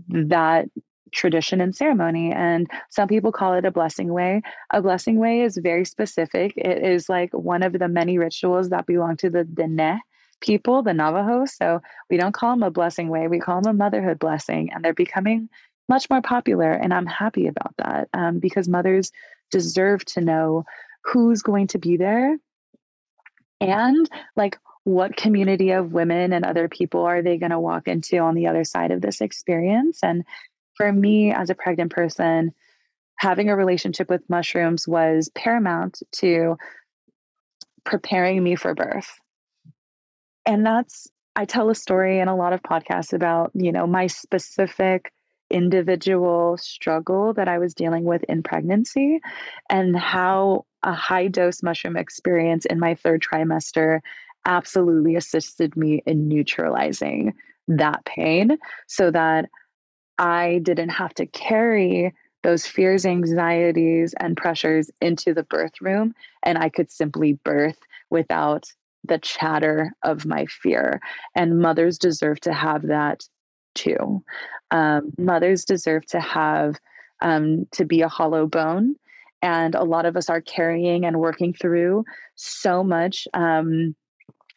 that tradition and ceremony. And some people call it a blessing way. A blessing way is very specific. It is like one of the many rituals that belong to the Dene people, the Navajo. So we don't call them a blessing way, we call them a motherhood blessing. And they're becoming much more popular. And I'm happy about that um, because mothers deserve to know who's going to be there and like what community of women and other people are they going to walk into on the other side of this experience? And for me, as a pregnant person, having a relationship with mushrooms was paramount to preparing me for birth. And that's, I tell a story in a lot of podcasts about, you know, my specific individual struggle that I was dealing with in pregnancy and how a high dose mushroom experience in my third trimester absolutely assisted me in neutralizing that pain so that I didn't have to carry those fears, anxieties, and pressures into the birth room. And I could simply birth without the chatter of my fear. And mothers deserve to have that too. Um, mothers deserve to have um, to be a hollow bone and a lot of us are carrying and working through so much um,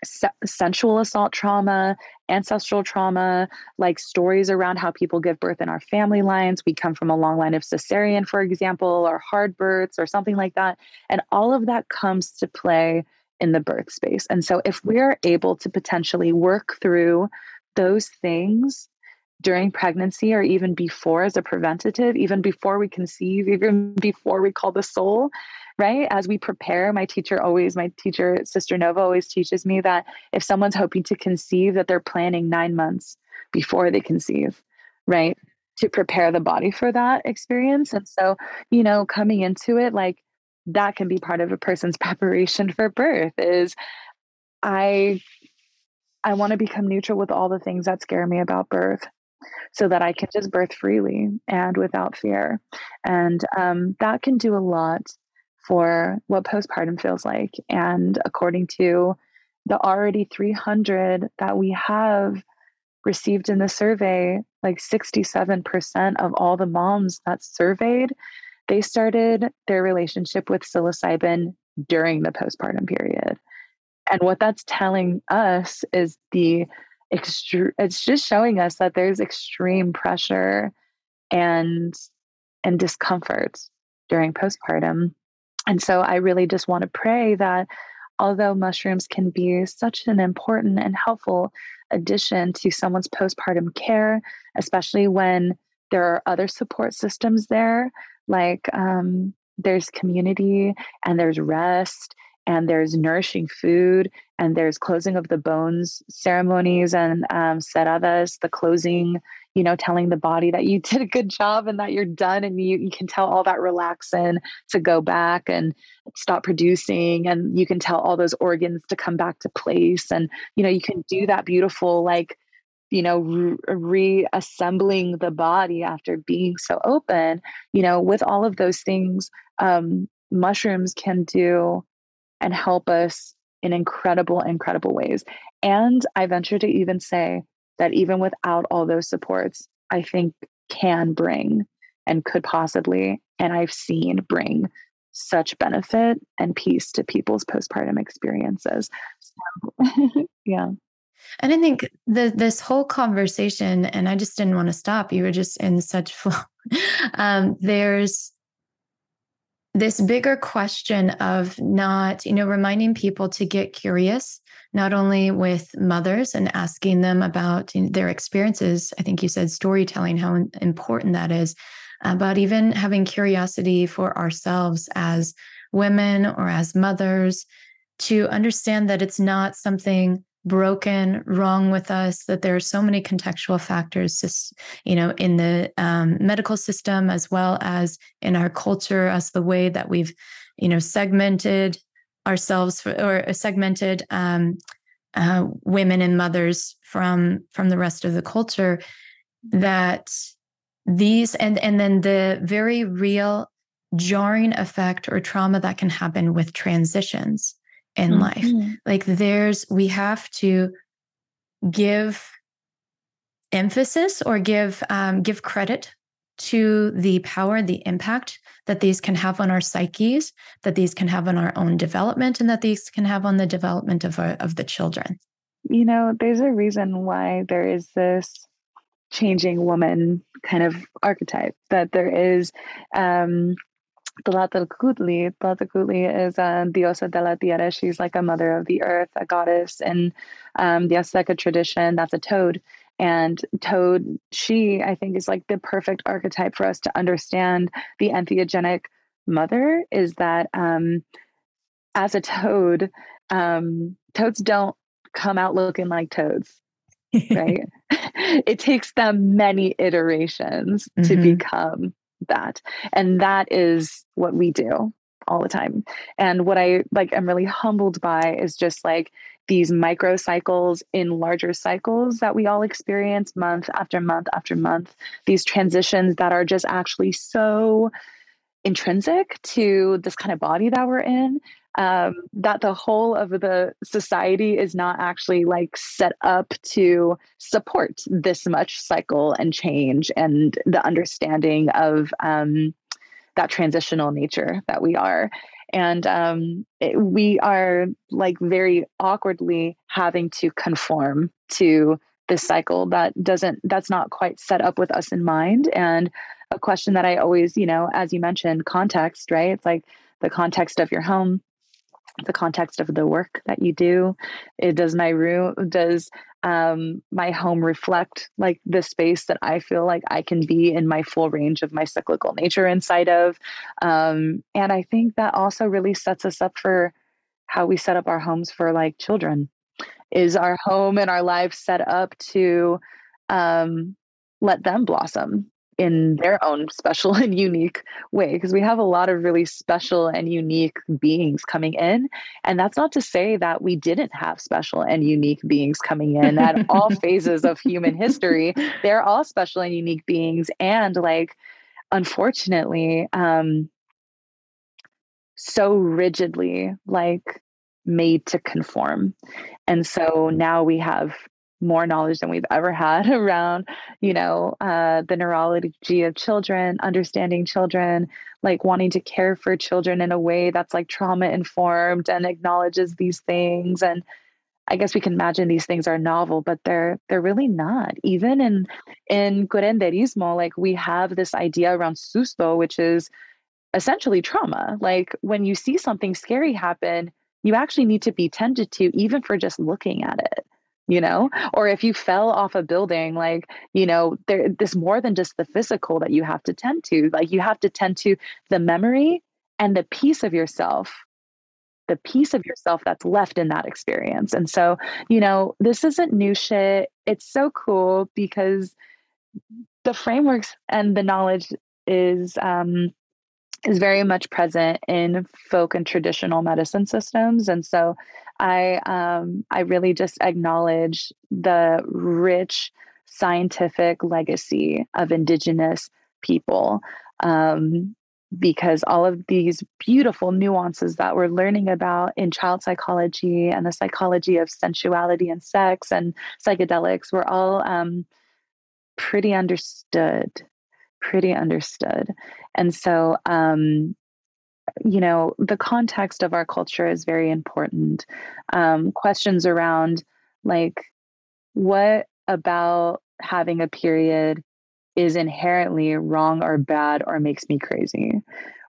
se- sensual assault trauma, ancestral trauma, like stories around how people give birth in our family lines. We come from a long line of cesarean, for example, or hard births or something like that. And all of that comes to play in the birth space. And so if we're able to potentially work through those things during pregnancy or even before as a preventative, even before we conceive, even before we call the soul, right? As we prepare, my teacher always, my teacher, Sister Nova, always teaches me that if someone's hoping to conceive, that they're planning nine months before they conceive, right? To prepare the body for that experience. And so, you know, coming into it, like that can be part of a person's preparation for birth is I I want to become neutral with all the things that scare me about birth so that I can just birth freely and without fear. And um, that can do a lot for what postpartum feels like. And according to the already 300 that we have received in the survey, like 67% of all the moms that surveyed, they started their relationship with psilocybin during the postpartum period. And what that's telling us is the extreme, it's just showing us that there's extreme pressure and and discomfort during postpartum and so I really just want to pray that although mushrooms can be such an important and helpful addition to someone's postpartum care, especially when there are other support systems there, like um, there's community and there's rest and there's nourishing food and there's closing of the bones ceremonies and um, cerradas, the closing you know, telling the body that you did a good job and that you're done and you, you can tell all that relaxin to go back and stop producing and you can tell all those organs to come back to place and you know you can do that beautiful like you know re- reassembling the body after being so open you know with all of those things um, mushrooms can do and help us in incredible incredible ways and i venture to even say that even without all those supports, I think can bring and could possibly, and I've seen bring such benefit and peace to people's postpartum experiences. So, yeah. And I think the, this whole conversation, and I just didn't want to stop. You were just in such flow. um, there's this bigger question of not, you know, reminding people to get curious, not only with mothers and asking them about their experiences. I think you said storytelling, how important that is, uh, but even having curiosity for ourselves as women or as mothers to understand that it's not something broken wrong with us that there are so many contextual factors just you know in the um, medical system as well as in our culture as the way that we've you know segmented ourselves for, or segmented um, uh, women and mothers from from the rest of the culture that these and and then the very real jarring effect or trauma that can happen with transitions in mm-hmm. life. Like there's, we have to give emphasis or give um, give credit to the power, the impact that these can have on our psyches, that these can have on our own development, and that these can have on the development of our, of the children. You know, there's a reason why there is this changing woman kind of archetype that there is um, Tlaltecuhtli. Tlaltecuhtli is a diosa de la tierra. She's like a mother of the earth, a goddess. In um, the Azteca tradition, that's a toad. And toad, she, I think, is like the perfect archetype for us to understand the entheogenic mother is that um, as a toad, um, toads don't come out looking like toads, right? it takes them many iterations mm-hmm. to become that. And that is what we do all the time. And what I like I'm really humbled by is just like these micro cycles in larger cycles that we all experience month after month after month, these transitions that are just actually so intrinsic to this kind of body that we're in um, that the whole of the society is not actually like set up to support this much cycle and change and the understanding of um, that transitional nature that we are. And um, it, we are like very awkwardly having to conform to this cycle that doesn't that's not quite set up with us in mind. And a question that i always you know as you mentioned context right? It's like the context of your home the context of the work that you do. It does my room does um, my home reflect like the space that i feel like i can be in my full range of my cyclical nature inside of? Um, and i think that also really sets us up for how we set up our homes for like children. Is our home and our life set up to um, let them blossom in their own special and unique way because we have a lot of really special and unique beings coming in. And that's not to say that we didn't have special and unique beings coming in at all phases of human history. They're all special and unique beings and like unfortunately um so rigidly like made to conform. And so now we have more knowledge than we've ever had around, you know, uh, the neurology of children, understanding children, like wanting to care for children in a way that's like trauma informed and acknowledges these things. And I guess we can imagine these things are novel, but they're they're really not. Even in in curanderismo, like we have this idea around susto, which is essentially trauma. Like when you see something scary happen, you actually need to be tended to, even for just looking at it you know? Or if you fell off a building like you know there this more than just the physical that you have to tend to like you have to tend to the memory and the piece of yourself the piece of yourself that's left in that experience. And so you know this isn't new shit. It's so cool because the frameworks and the knowledge is um is very much present in folk and traditional medicine systems and so I um, I really just acknowledge the rich scientific legacy of Indigenous people. Um, because all of these beautiful nuances that we're learning about in child psychology and the psychology of sensuality and sex and psychedelics were all um, pretty understood, pretty understood. And so um, you know, the context of our culture is very important. Um, questions around, like, what about having a period is inherently wrong or bad or makes me crazy?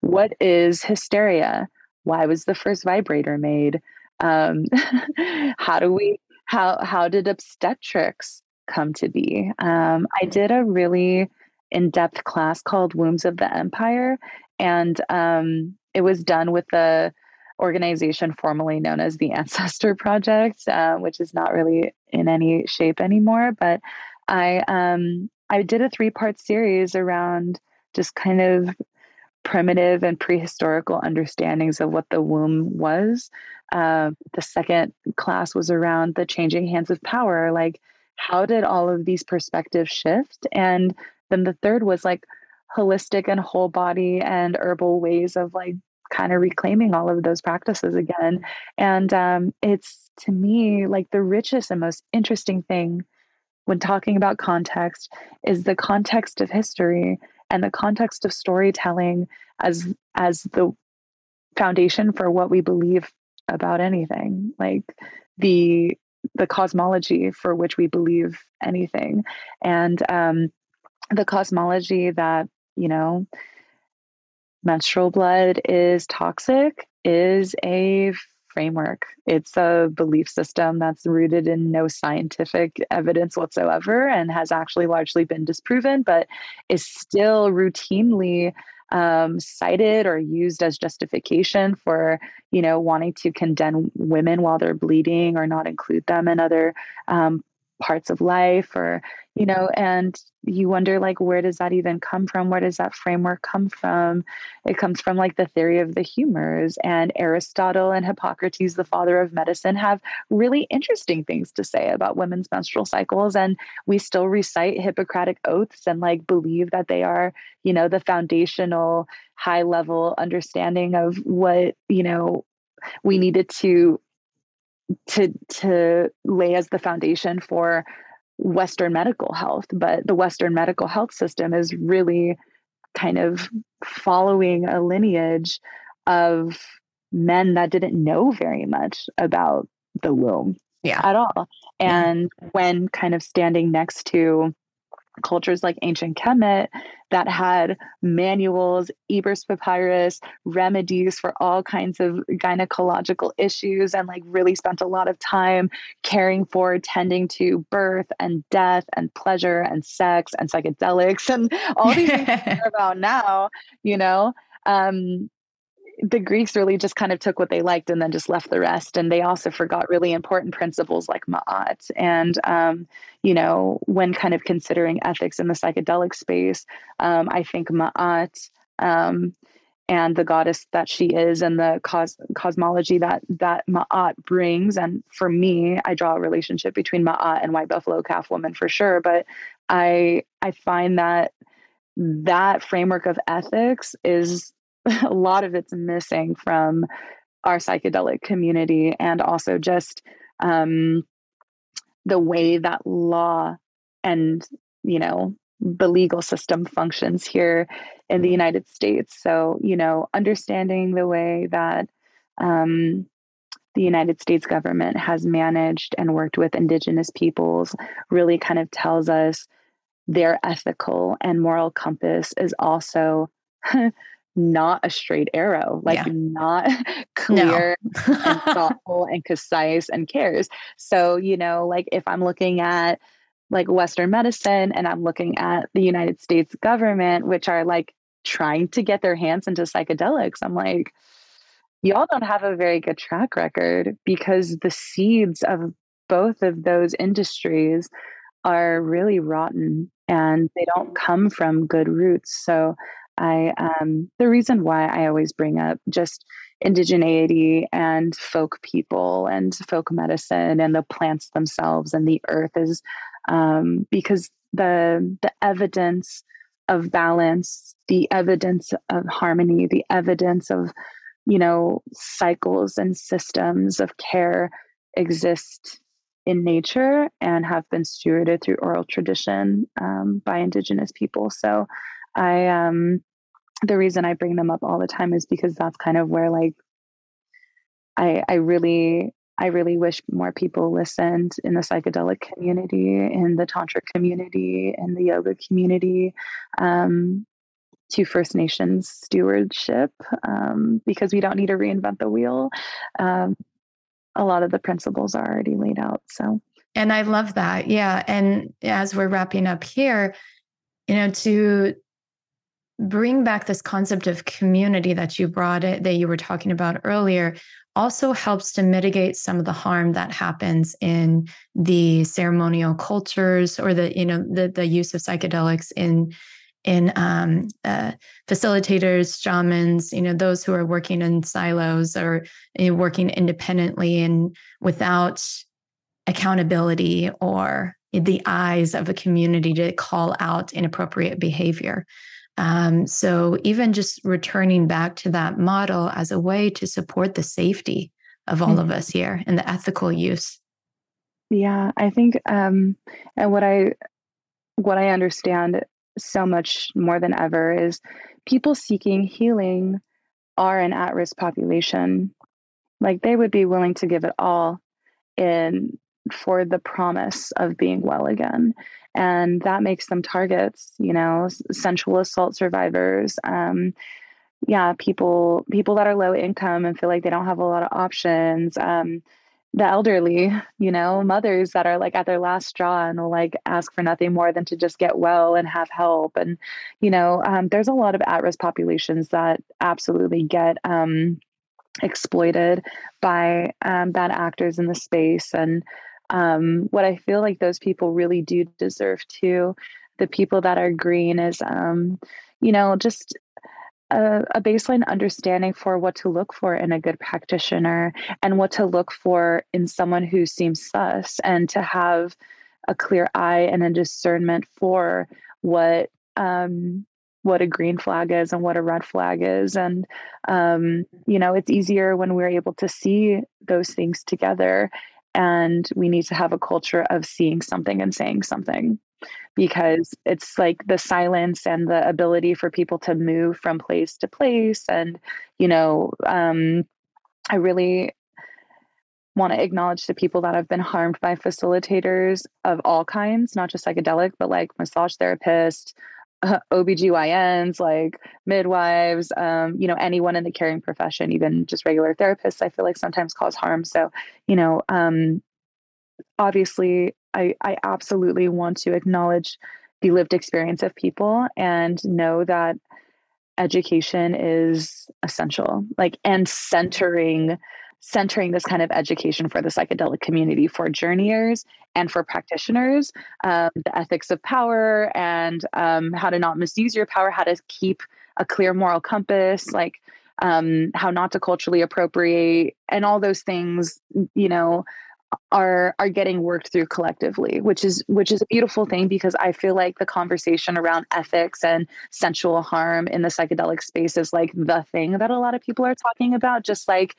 What is hysteria? Why was the first vibrator made? Um, how do we? How how did obstetrics come to be? Um, I did a really in depth class called Wombs of the Empire, and um, it was done with the organization formerly known as the Ancestor Project, uh, which is not really in any shape anymore. But I um, I did a three part series around just kind of primitive and prehistorical understandings of what the womb was. Uh, the second class was around the changing hands of power, like how did all of these perspectives shift? And then the third was like holistic and whole body and herbal ways of like kind of reclaiming all of those practices again. And um, it's to me like the richest and most interesting thing when talking about context is the context of history and the context of storytelling as as the foundation for what we believe about anything like the the cosmology for which we believe anything and um, the cosmology that you know menstrual blood is toxic is a framework. It's a belief system that's rooted in no scientific evidence whatsoever and has actually largely been disproven, but is still routinely um, cited or used as justification for, you know, wanting to condemn women while they're bleeding or not include them in other um, parts of life or you know and you wonder like where does that even come from? Where does that framework come from? It comes from like the theory of the humors and aristotle and hippocrates the father of medicine have really interesting things to say about women's menstrual cycles and we still recite hippocratic oaths and like believe that they are you know the foundational high level understanding of what you know we needed to to to lay as the foundation for western medical health but the western medical health system is really kind of following a lineage of men that didn't know very much about the womb yeah. at all. And yeah. when kind of standing next to cultures like ancient Kemet that had manuals, Ebers papyrus, remedies for all kinds of gynecological issues, and like really spent a lot of time caring for, tending to birth and death and pleasure and sex and psychedelics and all these things we care about now, you know. Um, the Greeks really just kind of took what they liked and then just left the rest. And they also forgot really important principles like Ma'at. And, um, you know, when kind of considering ethics in the psychedelic space, um, I think Ma'at um, and the goddess that she is and the cos- cosmology that that Ma'at brings. And for me, I draw a relationship between Ma'at and White Buffalo Calf Woman for sure. But I I find that that framework of ethics is a lot of it's missing from our psychedelic community and also just um, the way that law and you know the legal system functions here in the united states. So you know understanding the way that um, the united states government has managed and worked with indigenous peoples really kind of tells us their ethical and moral compass is also not a straight arrow, like yeah. not clear no. and thoughtful and concise and cares. So, you know, like if I'm looking at like Western medicine and I'm looking at the United States government, which are like trying to get their hands into psychedelics, I'm like, y'all don't have a very good track record because the seeds of both of those industries are really rotten and they don't come from good roots. So I um, the reason why I always bring up just indigeneity and folk people and folk medicine and the plants themselves and the earth is um, because the the evidence of balance, the evidence of harmony, the evidence of you know cycles and systems of care exist in nature and have been stewarded through oral tradition um, by indigenous people. So I um the reason I bring them up all the time is because that's kind of where like I I really I really wish more people listened in the psychedelic community, in the tantra community, in the yoga community, um, to First Nations stewardship, um, because we don't need to reinvent the wheel. Um, a lot of the principles are already laid out. So, and I love that. Yeah, and as we're wrapping up here, you know, to bring back this concept of community that you brought it that you were talking about earlier also helps to mitigate some of the harm that happens in the ceremonial cultures or the you know the the use of psychedelics in in um, uh, facilitators, shamans, you know, those who are working in silos or you know, working independently and without accountability or the eyes of a community to call out inappropriate behavior. Um, so even just returning back to that model as a way to support the safety of all mm-hmm. of us here and the ethical use. Yeah, I think um, and what I what I understand so much more than ever is people seeking healing are an at-risk population. Like they would be willing to give it all in for the promise of being well again and that makes them targets you know sensual assault survivors um, yeah people people that are low income and feel like they don't have a lot of options um, the elderly you know mothers that are like at their last straw and will like ask for nothing more than to just get well and have help. And you know um, there's a lot of at-risk populations that absolutely get um, exploited by um, bad actors in the space. And um, what I feel like those people really do deserve to. The people that are green is, um, you know, just a, a, baseline understanding for what to look for in a good practitioner and what to look for in someone who seems sus and to have a clear eye and a discernment for what um, what a green flag is and what a red flag is and um, you know it's easier when we're able to see those things together and we need to have a culture of seeing something and saying something because it's like the silence and the ability for people to move from place to place. And you know um, i really want to acknowledge the people that have been harmed by facilitators of all kinds not just psychedelic but like massage therapists OBGYNs, like midwives, um, you know, anyone in the caring profession, even just regular therapists, I feel like sometimes cause harm. So, you know, um, obviously, I, I absolutely want to acknowledge the lived experience of people and know that education is essential, like, and centering centering this kind of education for the psychedelic community for journeyers and for practitioners, um, the ethics of power and um, how to not misuse your power, how to keep a clear moral compass, like um, how not to culturally appropriate, and all those things, you know, are are getting worked through collectively which is which is a beautiful thing because i feel like the conversation around ethics and sensual harm in the psychedelic space is like the thing that a lot of people are talking about just like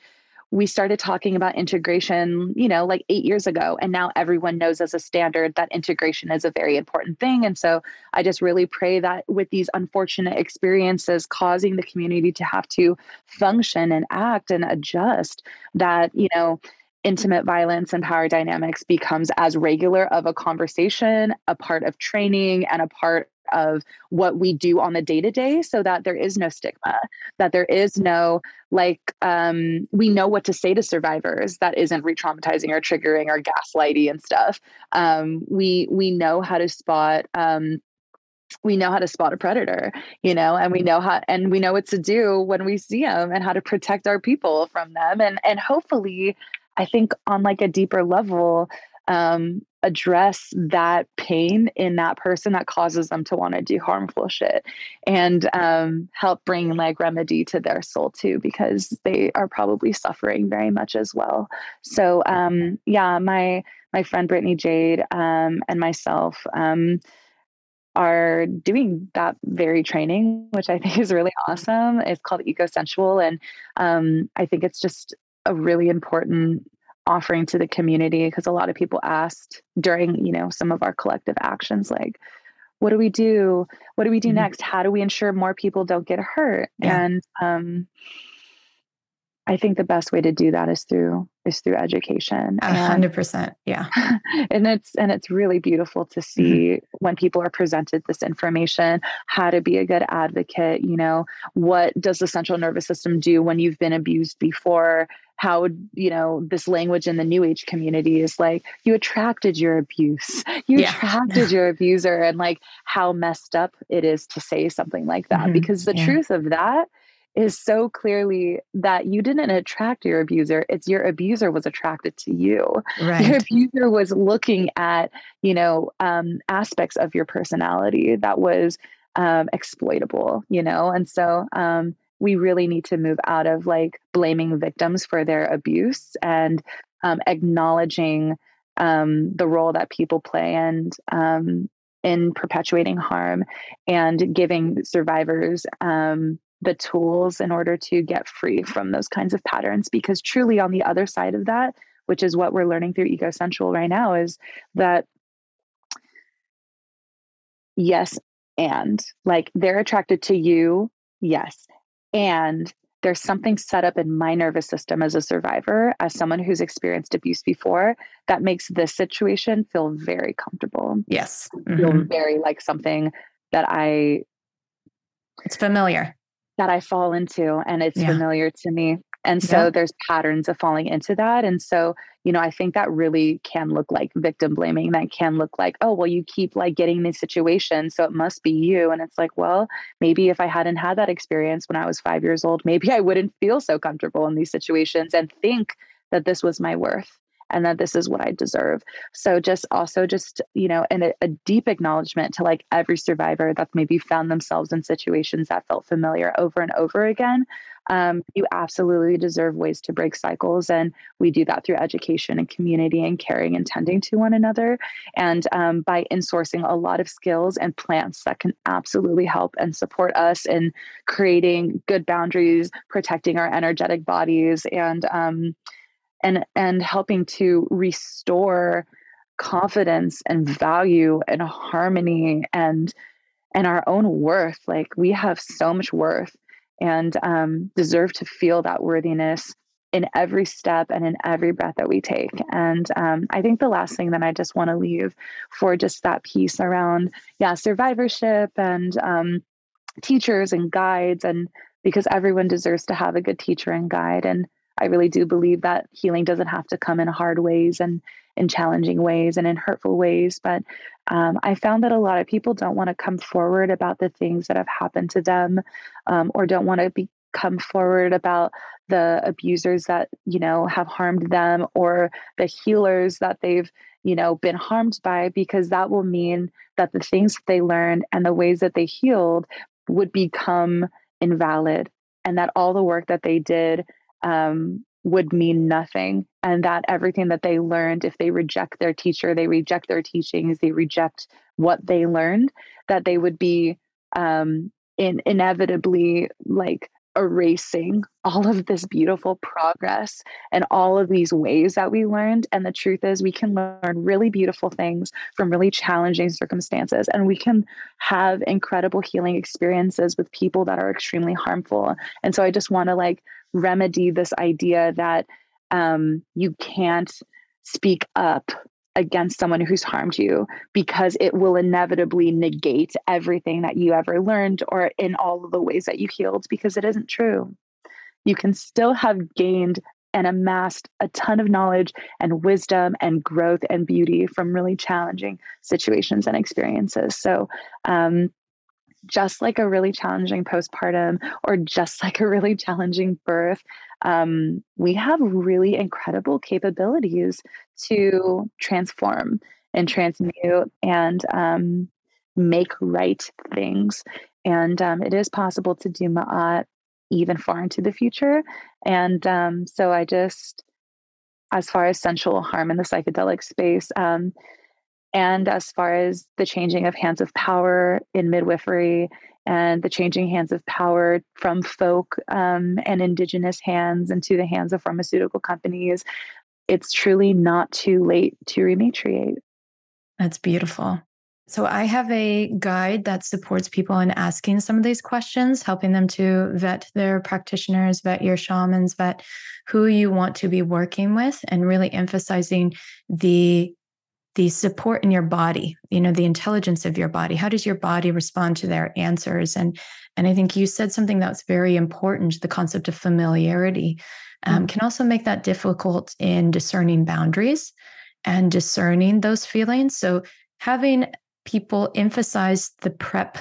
we started talking about integration, you know, like eight years ago. And now everyone knows as a standard that integration is a very important thing. And so I just really pray that with these unfortunate experiences causing the community to have to function and act and adjust, that, you know, intimate violence and power dynamics becomes as regular of a conversation, a part of training, and a part of what we do on the day to day so that there is no stigma, that there is no like, um, we know what to say to survivors that isn't re traumatizing or triggering or gaslighty and stuff. Um, we, we know how to spot, um, we know how to spot a predator, you know, and we know how, and we know what to do when we see them and how to protect our people from them. And, and hopefully, I think on like a deeper level, um, address that pain in that person that causes them to want to do harmful shit and um, help bring like remedy to their soul too because they are probably suffering very much as well. So um, yeah my my friend brittany jade um, and myself um, are doing that very training which i think is really awesome. It's called eco-sensual and um, i think it's just a really important offering to the community because a lot of people asked during you know some of our collective actions like what do we do what do we do mm-hmm. next how do we ensure more people don't get hurt yeah. and um, i think the best way to do that is through is through education A hundred percent yeah and it's and it's really beautiful to see mm-hmm. when people are presented this information how to be a good advocate you know what does the central nervous system do when you've been abused before how you know this language in the new age community is like you attracted your abuse you yeah. attracted your abuser and like how messed up it is to say something like that mm-hmm. because the yeah. truth of that is so clearly that you didn't attract your abuser it's your abuser was attracted to you right. your abuser was looking at you know um, aspects of your personality that was um, exploitable you know and so um, we really need to move out of like blaming victims for their abuse and um, acknowledging um, the role that people play and um, in perpetuating harm and giving survivors um, the tools in order to get free from those kinds of patterns because truly on the other side of that which is what we're learning through eco-sensual right now is that yes and like they're attracted to you yes and there's something set up in my nervous system as a survivor, as someone who's experienced abuse before, that makes this situation feel very comfortable. Yes. Mm-hmm. Feel very like something that I. It's familiar. That I fall into, and it's yeah. familiar to me. And so yeah. there's patterns of falling into that. And so, you know, I think that really can look like victim blaming. That can look like, oh, well, you keep like getting these situations. So it must be you. And it's like, well, maybe if I hadn't had that experience when I was five years old, maybe I wouldn't feel so comfortable in these situations and think that this was my worth and that this is what I deserve. So just also just, you know, and a, a, deep acknowledgement to like every survivor that's maybe found themselves in situations that felt familiar over and over again. Um, you absolutely deserve ways to break cycles. And we do that through education and community and caring and tending to one another. And um, by insourcing a lot of skills and plants that can absolutely help and support us in creating good boundaries, protecting our energetic bodies, and um, and and helping to restore confidence and value and harmony and and our own worth like we have so much worth and um, deserve to feel that worthiness in every step and in every breath that we take. And um, I think the last thing that I just want to leave for just that piece around, yeah, survivorship and um, teachers and guides, and because everyone deserves to have a good teacher and guide. And I really do believe that healing doesn't have to come in hard ways and in challenging ways and in hurtful ways. But um, I found that a lot of people don't want to come forward about the things that have happened to them um, or don't want to be come forward about the abusers that you know have harmed them or the healers that they've you know been harmed by because that will mean that the things that they learned and the ways that they healed would become invalid and that all the work that they did um, would mean nothing and that everything that they learned if they reject their teacher they reject their teachings they reject what they learned that they would be um, in inevitably like erasing all of this beautiful progress and all of these ways that we learned. And the truth is, we can learn really beautiful things from really challenging circumstances, and we can have incredible healing experiences with people that are extremely harmful. And so I just want to like remedy this idea that um, you can't speak up against someone who's harmed you because it will inevitably negate everything that you ever learned or in all of the ways that you healed because it isn't true. You can still have gained and amassed a ton of knowledge and wisdom and growth and beauty from really challenging situations and experiences. So, um, just like a really challenging postpartum or just like a really challenging birth, um, we have really incredible capabilities to transform and transmute and um, make right things. And um, it is possible to do Ma'at even far into the future. And um, so I just, as far as sensual harm in the psychedelic space, um, and as far as the changing of hands of power in midwifery and the changing hands of power from folk um, and indigenous hands into the hands of pharmaceutical companies, it's truly not too late to rematriate. That's beautiful. So, I have a guide that supports people in asking some of these questions, helping them to vet their practitioners, vet your shamans, vet who you want to be working with, and really emphasizing the the support in your body you know the intelligence of your body. How does your body respond to their answers? And and i think you said something that's very important the concept of familiarity um, mm-hmm. can also make that difficult in discerning boundaries and discerning those feelings. So having people emphasize the prep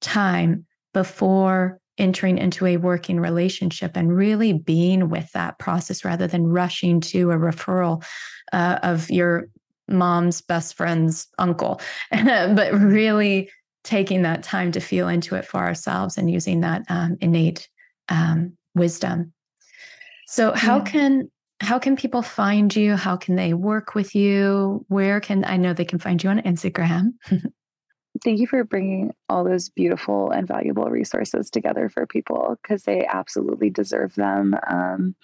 time before entering into a working relationship and really being with that process rather than rushing to a referral uh, of your mom's best friend's uncle, but really taking that time to feel into it for ourselves and using that um, innate um, wisdom. So, how yeah. can how can people find you? How can they work with you? Where can I know they can find you on Instagram? Thank you for bringing all those beautiful and valuable resources together for people because they absolutely deserve them. Um,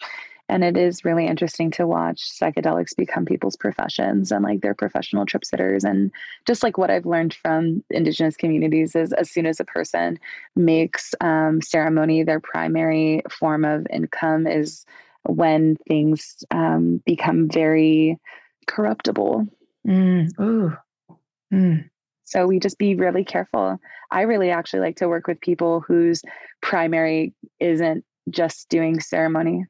and it is really interesting to watch psychedelics become people's professions and like their professional trip sitters and just like what i've learned from indigenous communities is as soon as a person makes um, ceremony their primary form of income is when things um, become very corruptible mm. Ooh. Mm. So we just be really careful. I really actually like to work with people whose primary isn't just doing ceremony.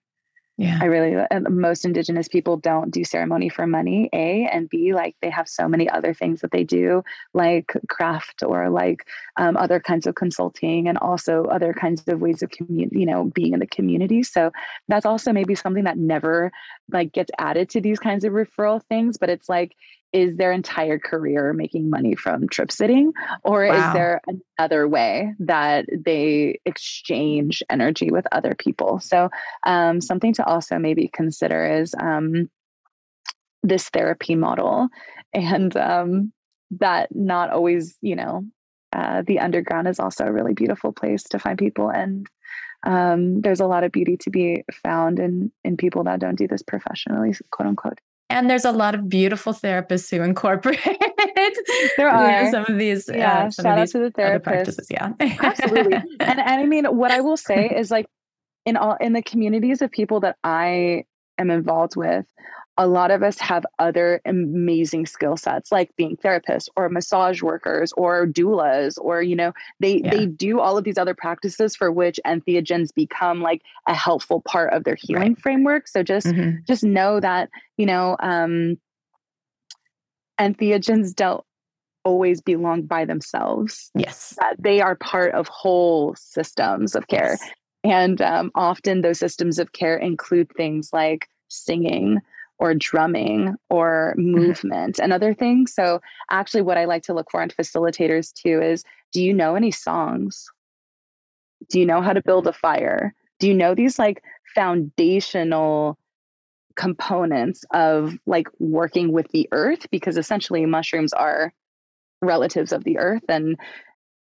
Yeah. I really, most Indigenous people don't do ceremony for money, A, and B, like they have so many other things that they do, like craft or like um, other kinds of consulting and also other kinds of ways of community, you know, being in the community. So that's also maybe something that never like gets added to these kinds of referral things, but it's like, is their entire career making money from trip sitting or wow. is there another way that they exchange energy with other people so um, something to also maybe consider is um, this therapy model and um, that not always you know uh, the underground is also a really beautiful place to find people and um, there's a lot of beauty to be found in in people that don't do this professionally, quote unquote. And there's a lot of beautiful therapists who incorporate there are some of these. Uh, yeah, uh, shout out to the therapists. Yeah, absolutely. And and I mean, what I will say is like in all in the communities of people that I am involved with, a lot of us have other amazing skill sets like being therapists or massage workers or doulas or you know they yeah. they do all of these other practices for which entheogens become like a helpful part of their healing right. framework so just mm-hmm. just know that you know um entheogens don't always belong by themselves yes that they are part of whole systems of care yes. and um, often those systems of care include things like singing or drumming or mm-hmm. movement and other things. So, actually, what I like to look for in facilitators too is do you know any songs? Do you know how to build a fire? Do you know these like foundational components of like working with the earth? Because essentially, mushrooms are relatives of the earth and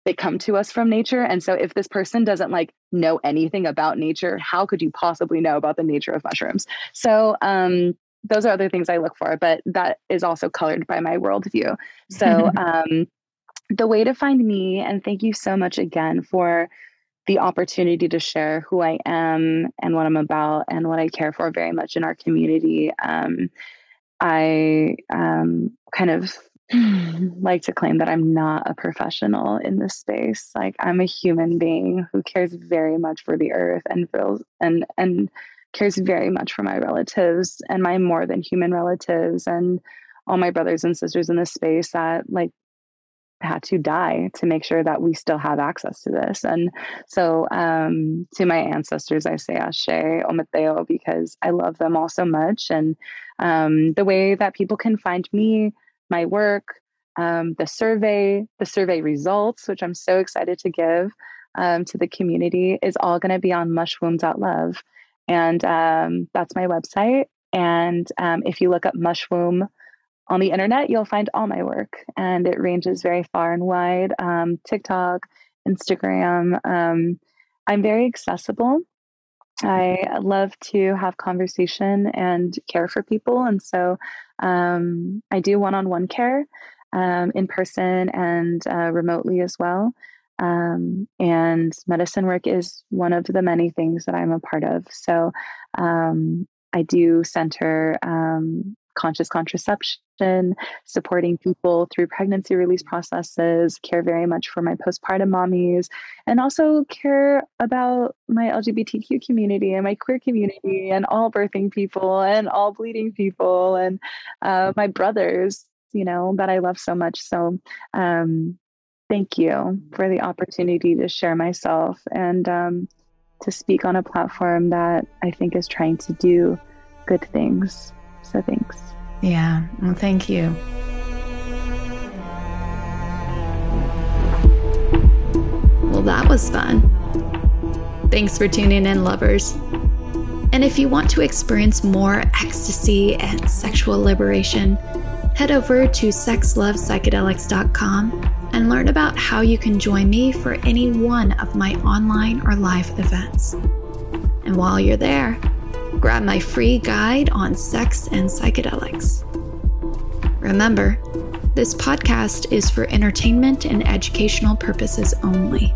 they come to us from nature and so if this person doesn't like know anything about nature how could you possibly know about the nature of mushrooms so um those are other things I look for, but that is also colored by my worldview. So, um, the way to find me, and thank you so much again for the opportunity to share who I am and what I'm about and what I care for very much in our community. Um, I um, kind of like to claim that I'm not a professional in this space. Like I'm a human being who cares very much for the earth and feels and and cares very much for my relatives and my more than human relatives and all my brothers and sisters in this space that like had to die to make sure that we still have access to this. And so um, to my ancestors, I say Ashe Ometeotl because I love them all so much. And um, the way that people can find me, my work, um, the survey, the survey results, which I'm so excited to give um, to the community, is all going to be on mushwomb.love. And um, that's my website. And um, if you look up Mushwomb on the internet, you'll find all my work. And it ranges very far and wide um, TikTok, Instagram. Um, I'm very accessible. I love to have conversation and care for people. And so um, I do one on one care um, in person and uh, remotely as well. Um, and medicine work is one of the many things that I'm a part of. So um, I do center um, conscious contraception, supporting people through pregnancy release processes, care very much for my postpartum mommies, and also care about my LGBTQ community and my queer community and all birthing people and all bleeding people and uh, my brothers, you know, that I love so much. So, um, thank you for the opportunity to share myself and um, to speak on a platform that I think is trying to do good things. So thanks. Yeah, well, thank you. Well, that was fun. Thanks for tuning in, lovers. And if you want to experience more ecstasy and sexual liberation, head over to sexlovepsychedelics.com and learn about how you can join me for any one of my online or live events. And while you're there, grab my free guide on sex and psychedelics. Remember, this podcast is for entertainment and educational purposes only.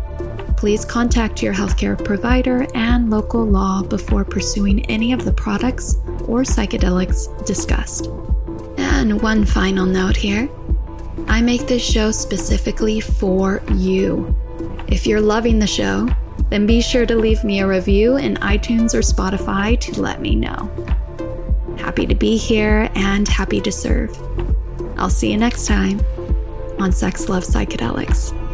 Please contact your healthcare provider and local law before pursuing any of the products or psychedelics discussed. And one final note here I make this show specifically for you. If you're loving the show, then be sure to leave me a review in iTunes or Spotify to let me know. Happy to be here and happy to serve. I'll see you next time on Sex Love Psychedelics.